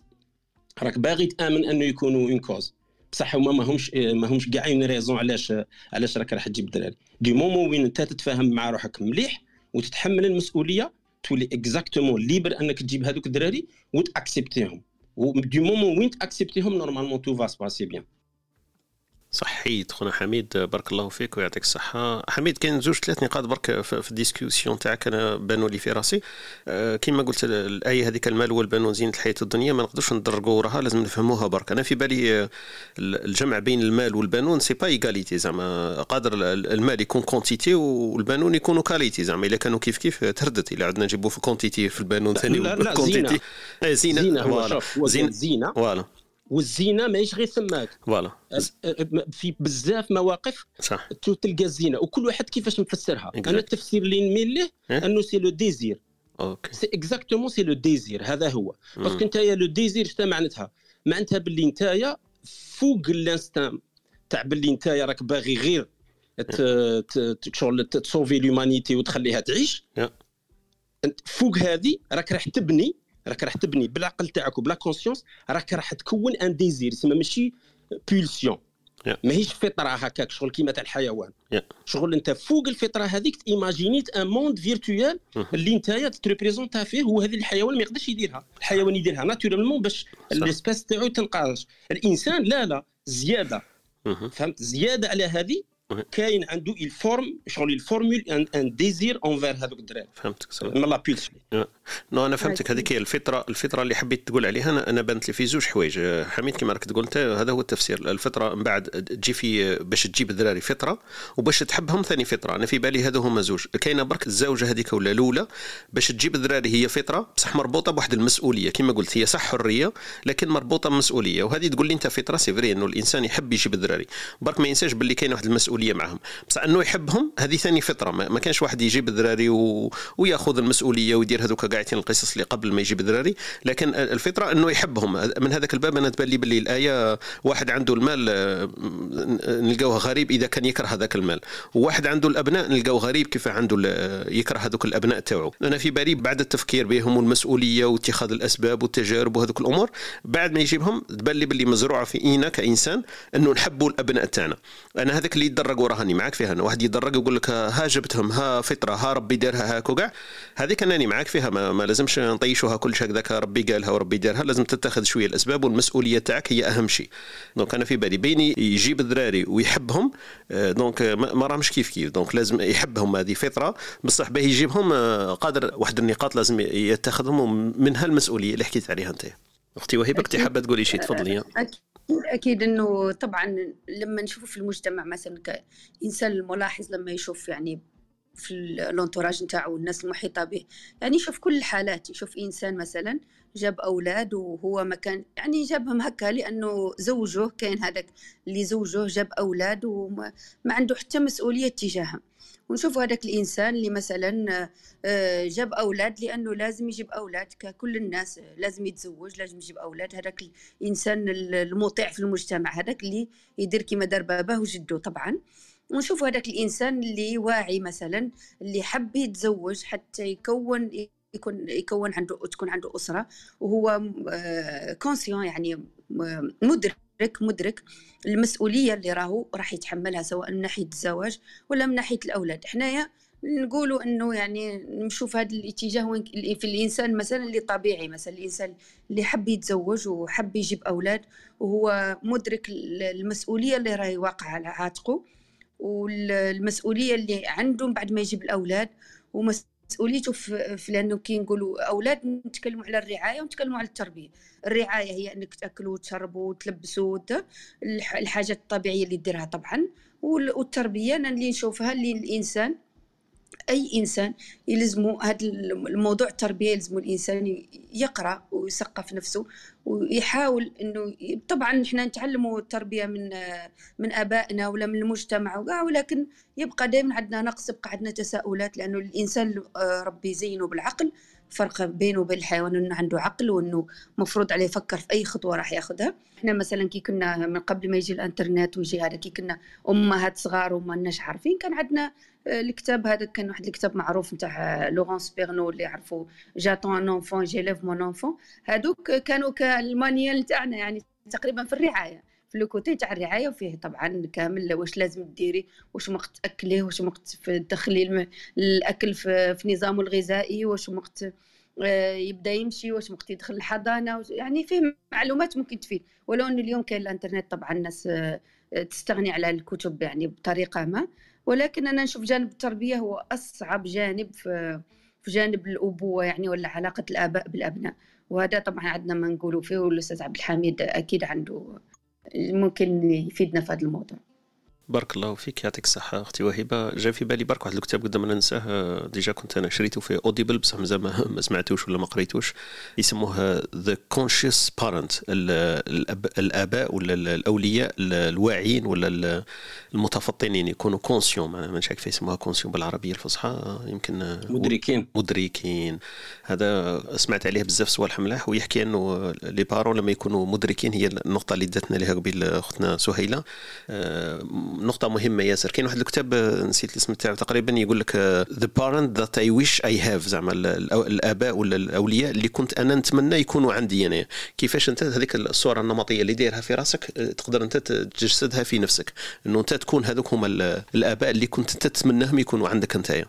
راك باغي تآمن أنه يكونوا une cause بصح هما ماهمش ماهمش كاع une raison علاش علاش راك راح تجيب الدراري. dès le moment وين أنت تتفاهم مع روحك مليح وتتحمل المسؤولية تولي exactement libre أنك تجيب هذوك الدراري وتاكسبتيهم ودي مومون وين ت accepter هم normalement tout va se passer bien صحيت خونا حميد بارك الله فيك ويعطيك الصحة. حميد كاين زوج ثلاث نقاط برك في ال discussion تاعك. أنا بانوا لي في راسي. أه كيما قلت الآية هذيك المال والبنون زينة الحياة الدنيا ما نقدرش ندرقوا وراها لازم نفهموها برك. أنا في بالي آه، الجمع بين المال والبنون c'est pas égalité زعما. قادر المال يكون quantité والبنون يكونوا qualité زعما. إلا كانوا كيف كيف تردت. إلا عندنا نجيبوا في quantité في البنون ثاني لا لا زينة. زينة. زينة, زينة. زينة. زينة. voilà. والزينة ماهيش غير ثماك voilà. في بزاف مواقف صح. تلقى الزينة وكل واحد كيفاش مفسرها. exactly. أنا التفسير اللي نميل له إيه؟ أنه c'est le désir. Okay. c'est exactement c'est le désir هذا هو. parce que انت le désir شتا معناتها؟ معناتها باللي انت فوق ال instinct تاع باللي انت راك باغي غير شغل ت sauver l'humanité وتخليها تعيش. فوق هذه راك راح تبني راك راح تبني بالعقل تاعك وبلا conscience راك راح تكون un désir يسمى ماشي pulsion yeah. ماهيش فطرة هكاك شغل كيما تاع الحيوان. Yeah. شغل انت فوق الفطرة هذيك imagin يت un monde virtuel اللي انت ت représenta فيه وهذه الحيوان ما يقدرش يديرها. الحيوان يديرها naturellement باش ال espèce تاعو تنقرض. الإنسان لا لا زيادة. فهمت؟ زيادة على هذه كاين عنده ال forme شغل ال formule un désir envers هذوك الدراري. فهمتك من لا بيلس non أنا فهمتك. هذيك هي الفطره الفطرة اللي حبيت تقول عليها. أنا, أنا بانت لي في زوج حوايج. حميد كما راك تقول هذا هو التفسير. الفطرة من بعد تجي في باش تجيب الدراري فطرة وباش تحبهم ثاني فطرة. أنا في بالي هذو هما زوج. كاينة برك الزوجة هذيك ولا الأولى باش تجيب الدراري هي فطرة بصح مربوطة بواحد المسؤولية. كما قلت هي صح حرية لكن مربوطة بمسؤولية. وهذه تقول لي أنت فطرة c'est vrai إنه الإنسان يحب يجيب الدراري. برك ما ينساش باللي كاينة واحد المسؤولية معهم. بصح أنه يحبهم هذه ثاني فطرة. ما كانش واحد يجيب الدراري و... ويأخذ المسؤولية ويدير هذوك قاعدين القصص اللي قبل ما يجيب الدراري لكن الفطرة أنه يحبهم. من هذاك الباب أنا تبان لي باللي الآية واحد عنده المال آه، نلقاوه غريب إذا كان يكره هذاك المال. وواحد عنده الأبناء نلقاوه غريب كيف عنده يكره هذوك الأبناء تاعو. أنا في بالي بعد التفكير بهم والمسؤولية واتخاذ الأسباب والتجارب وهذوك الأمور بعد ما يجيبهم تبان لي باللي مزروعة فينا كإنسان أنه نحبوا الأبناء تاعنا. أنا هذاك اللي يدرقوا راني معاك فيها. أنا واحد يدرق يقول لك ها جبتهم ها فطرة ها ربي دارها هاك وكاع هذيك انني معاك فيها. ما, ما لازمش نطيشوها كلش هكذاك ربي قالها وربي دارها لازم تتخذ شوية الأسباب والمسؤولية تاعك هي أهم شيء. donc أنا في بالي بين يجيب الدراري ويحبهم donc ما راهمش كيف كيف. donc لازم يحبهم هذه فطرة. بصح باهي يجيبهم قادر واحد النقاط لازم يتخذهم منها المسؤوليه اللي حكيت عليها أنت. أختي وهبه كنت حابة تقولي شيء تفضلي. أكيد إنه طبعا لما نشوف في المجتمع مثلا كإنسان الملاحظ لما يشوف يعني في الانتوراج نتاعو والناس المحيطة به يعني يشوف كل الحالات يشوف إنسان مثلا جاب أولاد وهو ما كان يعني جابهم هكا لأنه زوجه كان هذاك اللي زوجه جاب أولاد وما ما عنده حتى مسؤولية تجاههم. ونشوف هذاك الإنسان اللي مثلا آه، جاب أولاد لأنه لازم يجيب أولاد ككل الناس لازم يتزوج لازم يجيب أولاد. هذاك الإنسان المطيع في المجتمع هذاك اللي يدير كما دار باباه وجده طبعا. ونشوف هذاك الإنسان اللي واعي مثلا اللي حب يتزوج حتى يكون يكون يكون عنده تكون عنده أسرة وهو كونسيون آه، يعني مدرك مدرك مدرك المسؤولية اللي راهو راح يتحملها سواء من ناحية الزواج ولا من ناحية الأولاد. حنايا نقولوا إنه يعني نشوف هذا الاتجاه وين في الإنسان مثلا اللي طبيعي مثلا الإنسان اللي حب يتزوج وحب يجيب أولاد وهو مدرك المسؤولية اللي راهي واقعة على عاتقه والمسؤولية اللي عنده بعد ما يجيب الأولاد ومس مسؤوليته في, في لأنه كي نقولوا أولاد نتكلموا على الرعاية ونتكلموا على التربية. الرعاية هي إنك تأكلوا وتشربوا وتلبسوا الحاجات الطبيعية اللي ديرها طبعا. والتربية أنا اللي نشوفها اللي الإنسان أي إنسان يلزمه هذا الموضوع التربية يلزمه الإنسان يقرأ ويثقف نفسه ويحاول إنه طبعا إحنا نتعلموا التربية من من آبائنا ولا من المجتمع وكاع ولكن يبقى دائما عندنا نقص يبقى عندنا تساؤلات لأنه الإنسان آه، ربي زينه بالعقل. فرق بينه وبين الحيوان إنه عنده عقل وإنه مفروض عليه يفكر في أي خطوة راح ياخذها إحنا مثلا كي كنا من قبل ما يجي الإنترنت ويجي هذا كي كنا أمهات صغار وما لناش عارفين كان عندنا الكتاب هذا كان واحد الكتاب معروف نتاع لورانس بيرنو اللي يعرفوا j'attends un enfant, j'élève mon enfant هذوك كانوا كال manuel تاعنا يعني تقريبا في الرعاية. في le côté تاع الرعاية وفيه طبعا كامل واش لازم ديري واش وقت تاكليه واش وقت تدخلي الأكل في, في نظامه الغذائي واش وقت آه، يبدأ يمشي واش وقت يدخل الحضانة يعني فيه معلومات ممكن تفيد. ولو انه اليوم كاين الإنترنت طبعا الناس آه، تستغني على الكتب يعني بطريقة ما. ولكن أنا نشوف جانب التربية هو أصعب جانب في في جانب الأبوة يعني ولا علاقة الآباء بالأبناء. وهذا طبعا عندنا ما نقولوا فيه والأستاذ عبد الحميد أكيد عنده ممكن يفيدنا في هذا الموضوع. بارك الله فيك يعطيك الصحة أختي وهبة. جا في بالي برك واحد الكتاب قدام ما ننساه déjà كنت أنا شريته في Audible بصح مازال ما سمعتوش ولا ما قريتوش. يسموه The Conscious Parent الآباء ولا الأولياء الواعيين ولا المتفطنين يكونوا conscients ما كيف يسموها conscients بالعربية الفصحى يمكن مدركين. مدركين. هذا سمعت عليه بزاف صوالح ملاح ويحكي أنه les parents لما يكونوا مدركين هي النقطة اللي داتنا لها قبيل أختنا سهيلة. آه، نقطة مهمة ياسر. كاين واحد الكتاب نسيت الاسم تاعو تقريبا يقول لك the parent that I wish I have زعما الآباء ولا الأولياء اللي كنت أنا نتمنى يكونوا عندي أنا. كيفاش أنت هذيك الصورة النمطية اللي دايرها في راسك تقدر أنت تجسدها في نفسك؟ إنه أنت تكون هذوك هما الآباء اللي كنت أنت تتمناهم يكونوا عندك أنت.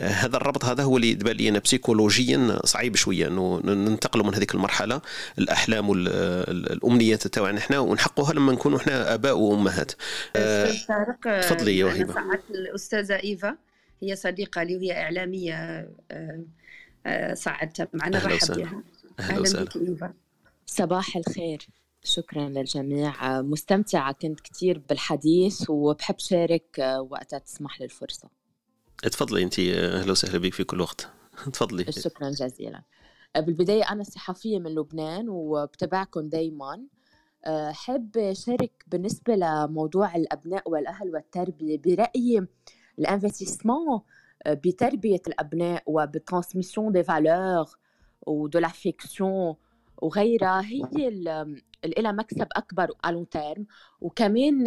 هذا الربط هذا هو اللي يبان لي أنا بسيكولوجيا صعيب شوية إنه ننتقلوا من هذيك المرحلة الاحلام والامنيات تاعنا إحنا ونحققوها لما نكونوا إحنا آباء وأمهات. طارق تفضلي يا وهبه الأستاذة إيفا هي صديقة لي وهي إعلامية آه، آه، صعدت معنا رحب بها أهلا وسهلا. صباح الخير. شكرا للجميع. مستمتعة كنت كثير بالحديث وبحب شارك وقتها تسمح لي الفرصة. تفضلي انت أهلا وسهلا بك في كل وقت. تفضلي شكرا جزيلا. بالبداية أنا صحفية من لبنان وبتابعكم دايما. آه، حاب شارك بالنسبة لموضوع الأبناء والأهل والتربية برأيي ال investissement آه، بتربية الأبناء وب transmission des valeurs و de l'affection وغيرها هي اللي لها مكسب أكبر على terme وكمان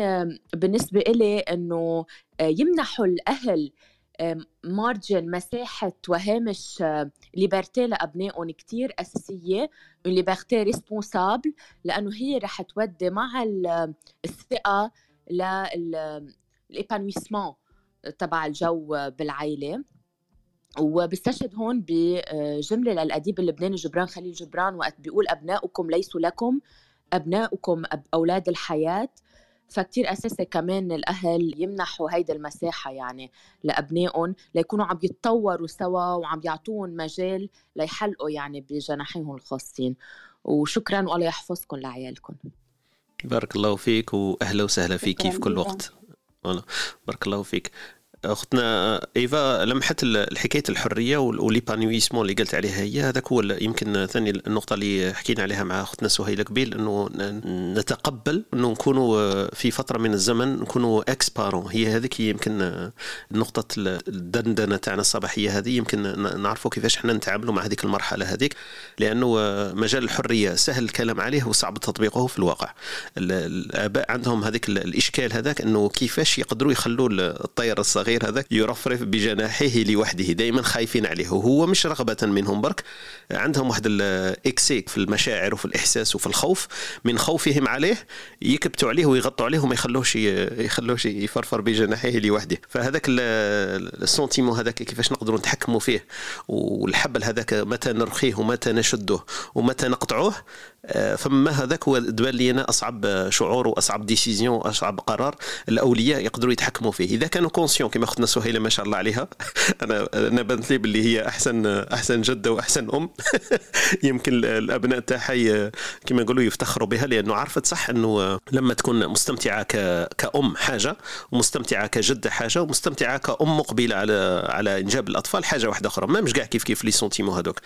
بالنسبة إلي إنه آه، يمنحوا الأهل marge مساحة وهامش liberté لأبنائهم كتير أساسية. liberté responsable لأنه هي رح تودي مع الثقة ال épanouissement تبع الجو بالعائلة وبستشهد هون بجملة للأديب اللبناني جبران خليل جبران وقت بيقول أبناؤكم ليسوا لكم أبناؤكم أولاد الحياة. فكتير أساسي كمان الأهل يمنحوا هيدا المساحة يعني لأبنائهم ليكونوا عم يتطوروا سوا وعم يعطوهم مجال ليحلقوا يعني بجناحيهم الخاصين. وشكرا والله يحفظكم لعيالكم. بارك الله فيك واهلا وسهلا فيك في كل وقت. بارك الله فيك. أختنا إيفا لمحت الحكاية الحرية وليبانويسمون اللي قلت عليها هي هذاك هو يمكن ثاني النقطة اللي حكينا عليها مع أختنا سهيلة قبيل إنه نتقبل إنه نكونوا في فترة من الزمن نكونوا إكس بارون هي هذيك يمكن نقطة الدندنة تاعنا الصباحية هذه يمكن نعرفوا كيفاش إحنا نتعاملوا مع هذيك المرحلة هذيك لأنه مجال الحرية سهل الكلام عليه وصعب تطبيقه في الواقع. الآباء عندهم هذيك الإشكال هذاك إنه كيفاش يقدروا يخلوا الطير الصغير الصغير هذاك يرفرف بجناحيه لوحده. دائما خايفين عليه. وهو مش رغبة منهم برك. عندهم واحد الاكسيك في المشاعر وفي الإحساس وفي الخوف. من خوفهم عليه يكبتوا عليه ويغطوا عليه وما يخلوش يخلوش يفرفر بجناحيه لوحده. فهذاك ال sentiment هذاك كيفاش نقدروا نتحكموا فيه؟ والحبل هذاك متى نرخيه ومتى نشده ومتى نقطعوه؟ فما هذاك هو تبان لي أنا أصعب شعور وأصعب décision وأصعب قرار الأولياء يقدروا يتحكموا فيه. إذا كانوا conscients كما اختنا سهيلة ما شاء الله عليها. أنا أنا بانت لي باللي هي احسن أحسن جدة وأحسن أم. يمكن الأبناء تاعها كما نقولوا يفتخروا بها لأنه عرفت صح أنه لما تكون مستمتعة كأم حاجة ومستمتعة كجدة حاجة ومستمتعة كأم مقبلة على على إنجاب الأطفال حاجة واحدة أخرى. ما مش كاع كيف كيف les sentiments هذوك.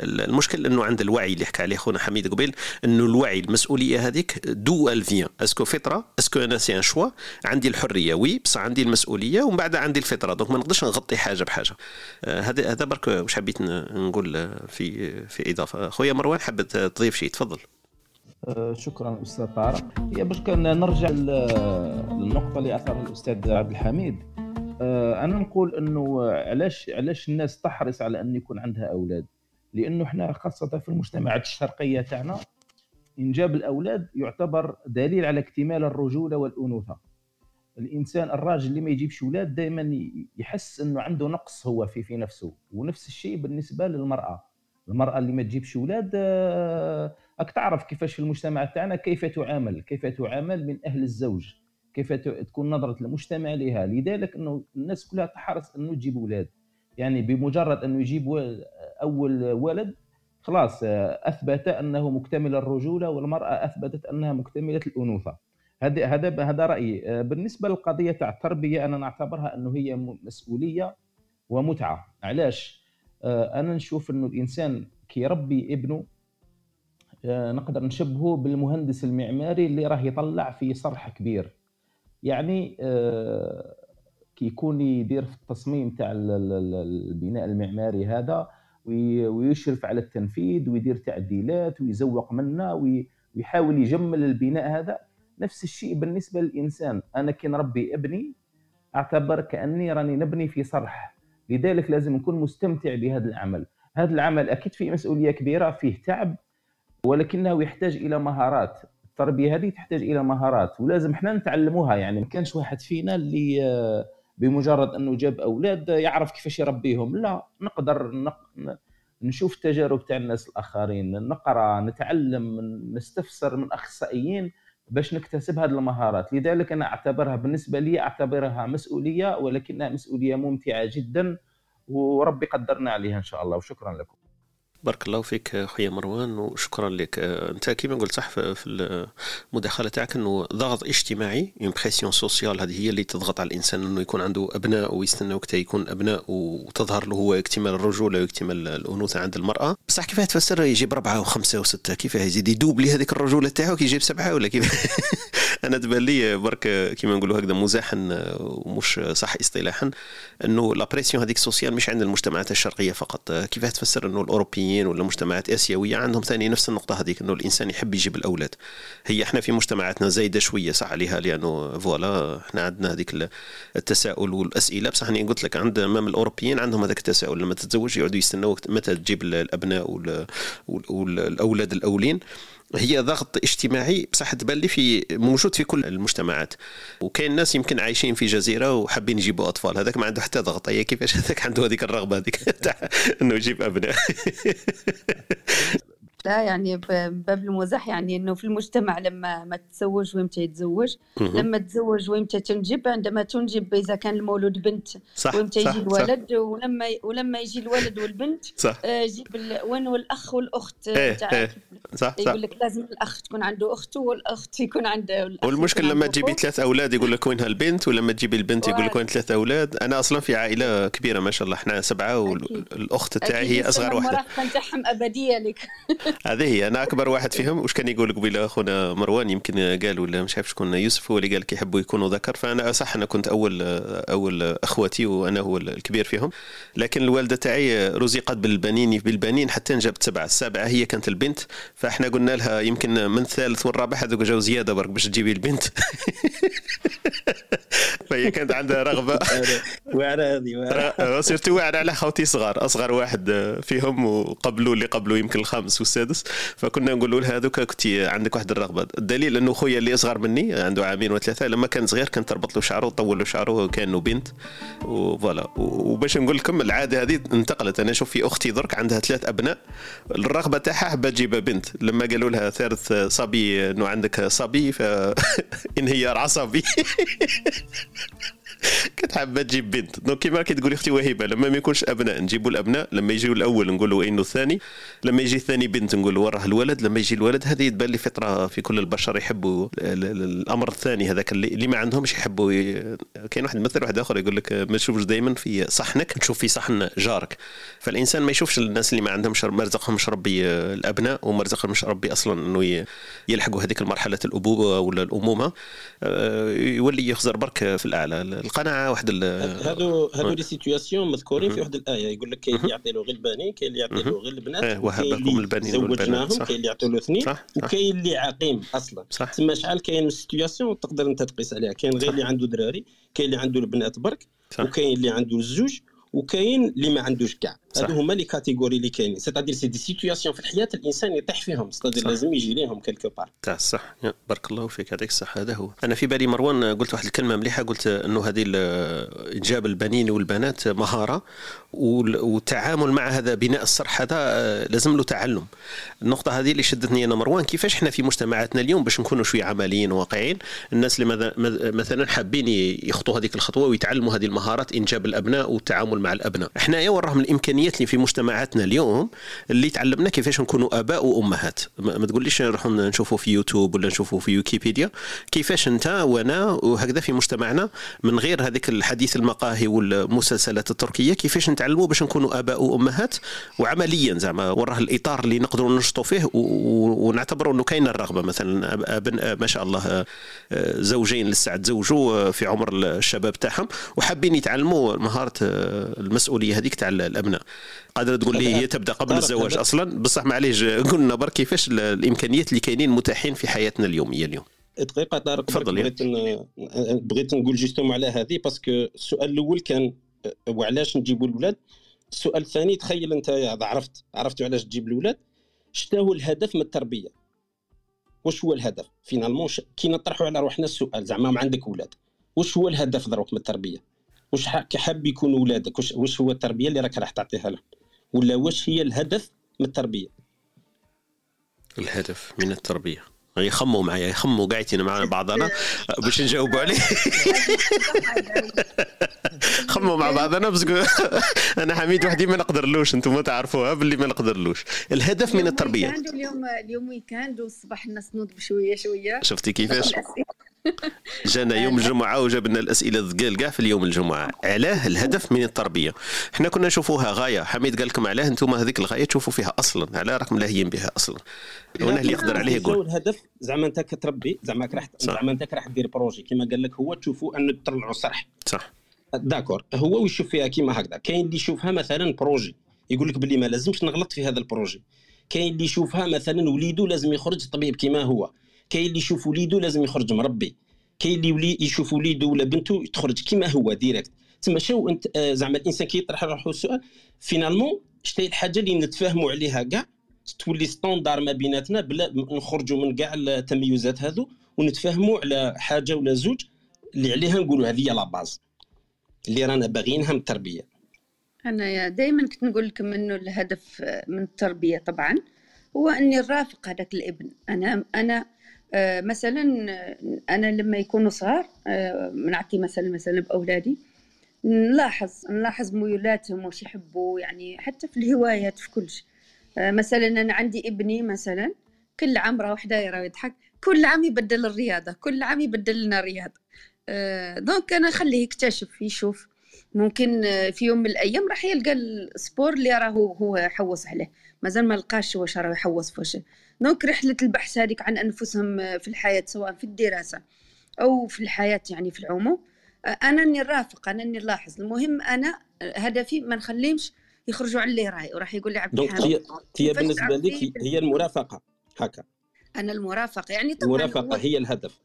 المشكل أنه عند الوعي اللي حكى عليه خونا حميد قبيل أنه الوعي المسؤولية هذيك d'où elle vient, est-ce que فطره est-ce que أنا c'est un choix عندي الحرية. oui بصح عندي المسؤولية ومن بعد عندي الفطرة. donc ما نقدرش نغطي حاجة بحاجة. آه، هذا هذا برك واش حبيت نقول في في إضافة. خويا مروان حبيت تضيف شيء تفضل. آه، شكرا أستاذ طارق. هي باش نرجع للنقطة اللي اثرها الأستاذ عبد الحميد. آه، أنا نقول إنه علاش علاش الناس تحرص على أن يكون عندها أولاد؟ لأنه إحنا خاصة في المجتمعات الشرقية تاعنا إنجاب الأولاد يعتبر دليل على اكتمال الرجولة والأنوثة. الإنسان الراجل اللي ما يجيبش أولاد دائما يحس إنه عنده نقص هو في في نفسه. ونفس الشيء بالنسبة للمرأة. المرأة اللي ما تجيبش أولاد آه، راك تعرف كيفاش في المجتمع تاعنا كيف تعامل. كيف تعامل من أهل الزوج. كيف تكون نظرة المجتمع لها. لذلك إنه الناس كلها تحرص إنه تجيب أولاد. يعني بمجرد أنه يجيب أول ولد خلاص آه، أثبت أنه مكتمل الرجولة والمرأة أثبتت أنها مكتملة الأنوثة. هذا هذا هذا رأيي. آه، بالنسبة للقضية تاع التربية أنا نعتبرها أنه هي مسؤولية ومتعة. علاش؟ آه، أنا نشوف أنه الإنسان كي يربي ابنه نقدر نشبهه بالمهندس المعماري اللي راه يطلع في صرح كبير. يعني كي يكون يدير في التصميم تاع البناء المعماري هذا ويشرف على التنفيذ ويدير تعديلات ويزوق منه ويحاول يجمل البناء هذا. نفس الشيء بالنسبة للإنسان. أنا كي نربي ابني أعتبر كأني راني نبني في صرح. لذلك لازم نكون مستمتع بهذا العمل. هذا العمل أكيد فيه مسؤولية كبيرة فيه تعب ولكنه يحتاج إلى مهارات. التربية هذه تحتاج إلى مهارات ولازم إحنا نتعلموها. يعني ما كانش واحد فينا اللي بمجرد أنه جاب أولاد يعرف كيفاش يربيهم. لا نقدر نشوف تجارب تاع الناس الآخرين نقرأ نتعلم نستفسر من أخصائيين باش نكتسب هذه المهارات. لذلك أنا أعتبرها بالنسبة لي أعتبرها مسؤولية ولكنها مسؤولية ممتعة جدا وربي قدرنا عليها إن شاء الله. وشكرا لكم. بارك الله فيك خويا مروان وشكرا لك. أنت كيما قلت صح في المداخلة تاعك إنه ضغط اجتماعي une pression sociale هذه هي اللي تضغط على الإنسان إنه يكون عنده أبناء ويستنى وقتها يكون أبناء وتظهر له هو اكتمال الرجولة واكتمال الأنوثة عند المرأة. بصح كيف تفسر؟ يجيب اربعه وخمسة وستة كيف يزيد ي doubler هذيك الرجولة تاعو كي يجيب سبعة ولا كيف؟ أنا تبان لي برك كيما نقولوا هكذا مزاحا ومش صح اصطلاحا إنه la pression هذيك sociale مش عند المجتمعات الشرقية فقط. كيف تفسر إنه الأوروبيين ولا مجتمعات آسيوية عندهم ثاني نفس النقطة هذيك إنه الإنسان يحب يجيب الأولاد. هي إحنا في مجتمعاتنا زايدة شوية صح عليها لأنه فوالا إحنا عندنا هذيك التساؤل والأسئلة. بصح أنا قلت لك عند امام الأوروبيين عندهم هذاك التساؤل لما تتزوج يقعدوا يستنوا متى تجيب الأبناء والأولاد الأولين. هي ضغط اجتماعي بصح تبان لي في موجود في كل المجتمعات. وكاين ناس يمكن عايشين في جزيرة وحابين يجيبوا أطفال. هذاك ما عنده حتى ضغط. هي كيفاش هذاك عنده هذيك الرغبة هذيك تاع إنه يجيب أبناء؟ لا يعني باب المزاح يعني إنه في المجتمع لما ما تتزوج وامتى يتزوج لما تتزوج وامتى تنجب عندما تنجب إذا كان المولود بنت صح وامتى صح يجي الولد ولما ولما يجي الولد والبنت صح. آه، جيب وين والاخ والأخت إيه إيه. صح صح. يقول لك لازم الأخ تكون عنده اخته والأخت يكون عنده والمشكل لما تجيبي ثلاث أولاد يقول لك وينها البنت ولما تجيبي البنت يقول لك وين ثلاث أولاد. أنا أصلا في عائلة كبيرة ما شاء الله إحنا سبعة والأخت تاعي هي أصغر واحدة. المراهقة نتاعهم أبدية لك. هذه هي. أنا أكبر واحد فيهم. واش كان يقول قبيله أخونا مروان؟ يمكن قال ولا مش عارف شكون يوسف هو اللي قال كيحبوا يكونوا ذكر. فأنا صح أنا كنت أول أول اخواتي وأنا هو الكبير فيهم. لكن الوالدة تاعي رزقت بالبنين بالبنين حتى جابت سبعة. السابعة هي كانت البنت. فإحنا قلنا لها يمكن من الثالث والرابع هذوك جاو زيادة برك باش تجيبي البنت. فهي كانت عندها رغبة. واعره هذه سيرتو واعره على خوتي صغار. أصغر واحد فيهم وقبلوا اللي قبلوا يمكن الخامس والسادس. فكنا نقولوا لها هذوك كنت عندك واحد الرغبة. الدليل أنه خويا اللي أصغر مني عنده عامين وثلاثة لما كان صغير كان تربط له شعره وطول له شعره كانه بنت. وفوالا وباش نقول لكم العادة هذه انتقلت. أنا أشوف في أختي درك عندها ثلاث أبناء. الرغبة تاعها حابه تجيب بنت. لما قالوا لها ثالث صبي إنه عندك صبي فانهيار عصبي. كنت حابه تجيب بنت. donc كيما كي تقولي أختي وهبه لما ما يكونش أبناء نجيبوا الأبناء لما يجيو الأول نقولوا إنه الثاني لما يجي الثاني بنت نقولوا وراه الولد لما يجي الولد هذه تبان لي فطرة في كل البشر يحبوا الأمر الثاني هذاك اللي, ما عندهمش يحبوا. كاين واحد مثل واحد آخر يقول لك ما تشوفش دائما في صحنك تشوف في صحن جارك. فالإنسان ما يشوفش الناس اللي ما عندهمش ما رزقهمش ربي الأبناء وما رزقهمش ربي أصلا إنه يلحقوا هذيك المرحلة الأبوة ولا الأمومة. آه، يولي يخزر برك في الأعلى. القناعة واحد هادو هادو les situations مذكورين في واحد الآية. يقول لك كاين اللي يعطي له غير البنين كاين اللي يعطي له غير البنات وهبكم البنين زوجناهم كاين اللي يعطي له اثنين وكاين اللي عقيم أصلا. تما شحال كاين situations؟ تقدر أنت تقيس عليها. كاين غير اللي عنده دراري كاين اللي عنده البنات برك وكاين اللي عنده الزوج وكاين اللي ما عندوش كاع. هادو هما les catégories اللي كاينين. c'est-à-dire c'est des situations في الحياة الإنسان يطيح فيهم c'est-à-dire لازم يجي ليهم quelque part تاع صح. بارك الله فيك. هذاك الصح هذا هو. أنا في بالي مروان قلت واحد الكلمة مليحة. قلت إنه هذه إنجاب البنين والبنات مهارة والتعامل مع هذا بناء الصرح هذا آه، لازم له تعلم. النقطة هذه اللي شدتني أنا مروان كيفاش إحنا في مجتمعاتنا اليوم باش نكونوا شوية عمليين وواقعيين الناس اللي مثلا حابين يخطوا هذيك الخطوة ويتعلموا هذه المهارات إنجاب الأبناء والتعامل مع الأبناء. إحنا وراهم الامكانيات اللي في مجتمعاتنا اليوم اللي تعلمنا كيفاش نكونوا آباء وأمهات. ما تقوليش نروحوا نشوفوا في يوتيوب ولا نشوفوا في ويكيبيديا. كيفاش انت وأنا وهكذا في مجتمعنا من غير هذيك الحديث المقاهي والمسلسلات التركية كيفاش نتعلموا باش نكونوا آباء وأمهات وعمليا زعما وراه الإطار اللي نقدروا ننشطوا فيه ونعتبروا إنه كاين الرغبة. مثلا ابن ما شاء الله زوجين لسه تزوجوا في عمر الشباب تاعهم وحابين يتعلموا مهارة المسؤولية هذيك تاع الأبناء. قادر تقول لي هي تبدأ قبل الزواج أصلا؟ بصح معليش قلنا برك كيفاش الإمكانيات اللي كاينين متاحين في حياتنا اليومية اليوم؟ دقيقة طارق تفضل بغيت بغيت نقول justement على هذه parce que السؤال الأول كان وعلاش نجيبوا الاولاد السؤال الثاني تخيل أنت عرفت عرفت علاش تجيب الاولاد شتا هو الهدف من التربية؟ واش هو الهدف؟ finalement كي نطرحوا على روحنا السؤال زعما ما عندك أولاد واش هو الهدف دروك من التربية؟ واش حاب يكونوا اولادك واش, واش هو التربيه اللي راك راح تعطيها لهم ولا واش هي الهدف من التربيه الهدف من التربيه يخموا معايا يخموا قاعدين معنا بعضنا باش نجاوبوا عليه خموا مع بعضنا بس أنا حميد وحدي ما نقدرلوش أنتم تعرفوها باللي ما نقدرلوش الهدف من التربيه اليوم اليوم ويكاند والصباح الناس نوض بشويه شوية شفتي كيفاش جانا يوم الجمعة وجبنا الأسئلة الثقال كاع في اليوم الجمعة. علاه الهدف من التربية. إحنا كنا نشوفوها غاية. حميد قال لكم علاه أنتم هذيك الغاية تشوفوا فيها أصلا علاه راكم لاهيين بها أصلا. وأنا اللي يقدر عليه يقول. الهدف؟ زعما أنت كتربي زعما راح زعما أنت راح دير projet. كما قال لك هو تشوفوا أنه تطلعوا صرح صح. d'accord. هو ويشوف فيها كيما هكذا. كاين اللي يشوفها مثلا projet. يقول لك باللي ما لازمش نغلط في هذا ال projet. كاين اللي يشوفها مثلا وليدو لازم يخرج طبيب كيما هو. كاين اللي يشوف وليدو لازم يخرج مربي كاين اللي ولي يشوف وليدو ولا بنته تخرج كيما هو direct تما شو انت آه زعما الإنسان كي يطرح روحه السؤال finalement شتي الحاجة اللي نتفاهموا عليها كاع تولي standard ما بيناتنا بلا نخرجوا من كاع التميزات هذو ونتفاهموا على حاجة ولا زوج اللي عليها نقولوا هذه la base اللي رانا باغيينها من التربية. أنا دائما كنت نقول لكم إنه الهدف من التربية طبعا هو إني نرافق هذاك الابن. أنا أنا مثلا أنا لما يكونوا صغار آه، نعطي مثلا مثلا بأولادي نلاحظ نلاحظ ميولاتهم وش يحبوا يعني حتى في الهوايات في كل شيء. آه، مثلا أنا عندي ابني مثلا كل عام راه دايره يضحك كل عام يبدل الرياضة كل عام يبدل لنا رياضة. دونك أنا خليه يكتشف يشوف. ممكن في يوم من الأيام راح يلقى ال sport اللي راه هو حوص عليه. مازال ما لقاش واش راه يحوص فوش. donc رحلة البحث هذيك عن أنفسهم في الحياة سواء في الدراسة أو في الحياة يعني في العموم. أنا اني نرافق أنا اني نلاحظ المهم أنا هدفي ما نخليهمش يخرجوا على اللي راي. وراح يقول لي عبد donc هي, بالنسبة لك هي المرافقة هكا. أنا المرافقة. يعني طبعا المرافقة هي الهدف.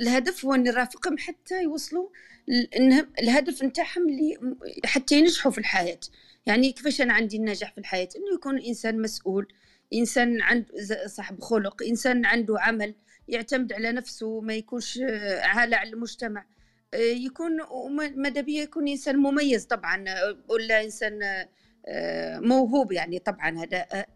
الهدف هو أني نرافقهم حتى يوصلوا الهدف نتاعهم اللي حتى ينجحوا في الحياة. يعني كيفاش أنا عندي النجاح في الحياة؟ إنه يكون انسان مسؤول إنسان عنده صاحب خلق إنسان عنده عمل يعتمد على نفسه ما يكونش عالة على المجتمع. يكون ماذا بيا؟ يكون إنسان مميز طبعا ولا إنسان موهوب يعني طبعا. هذا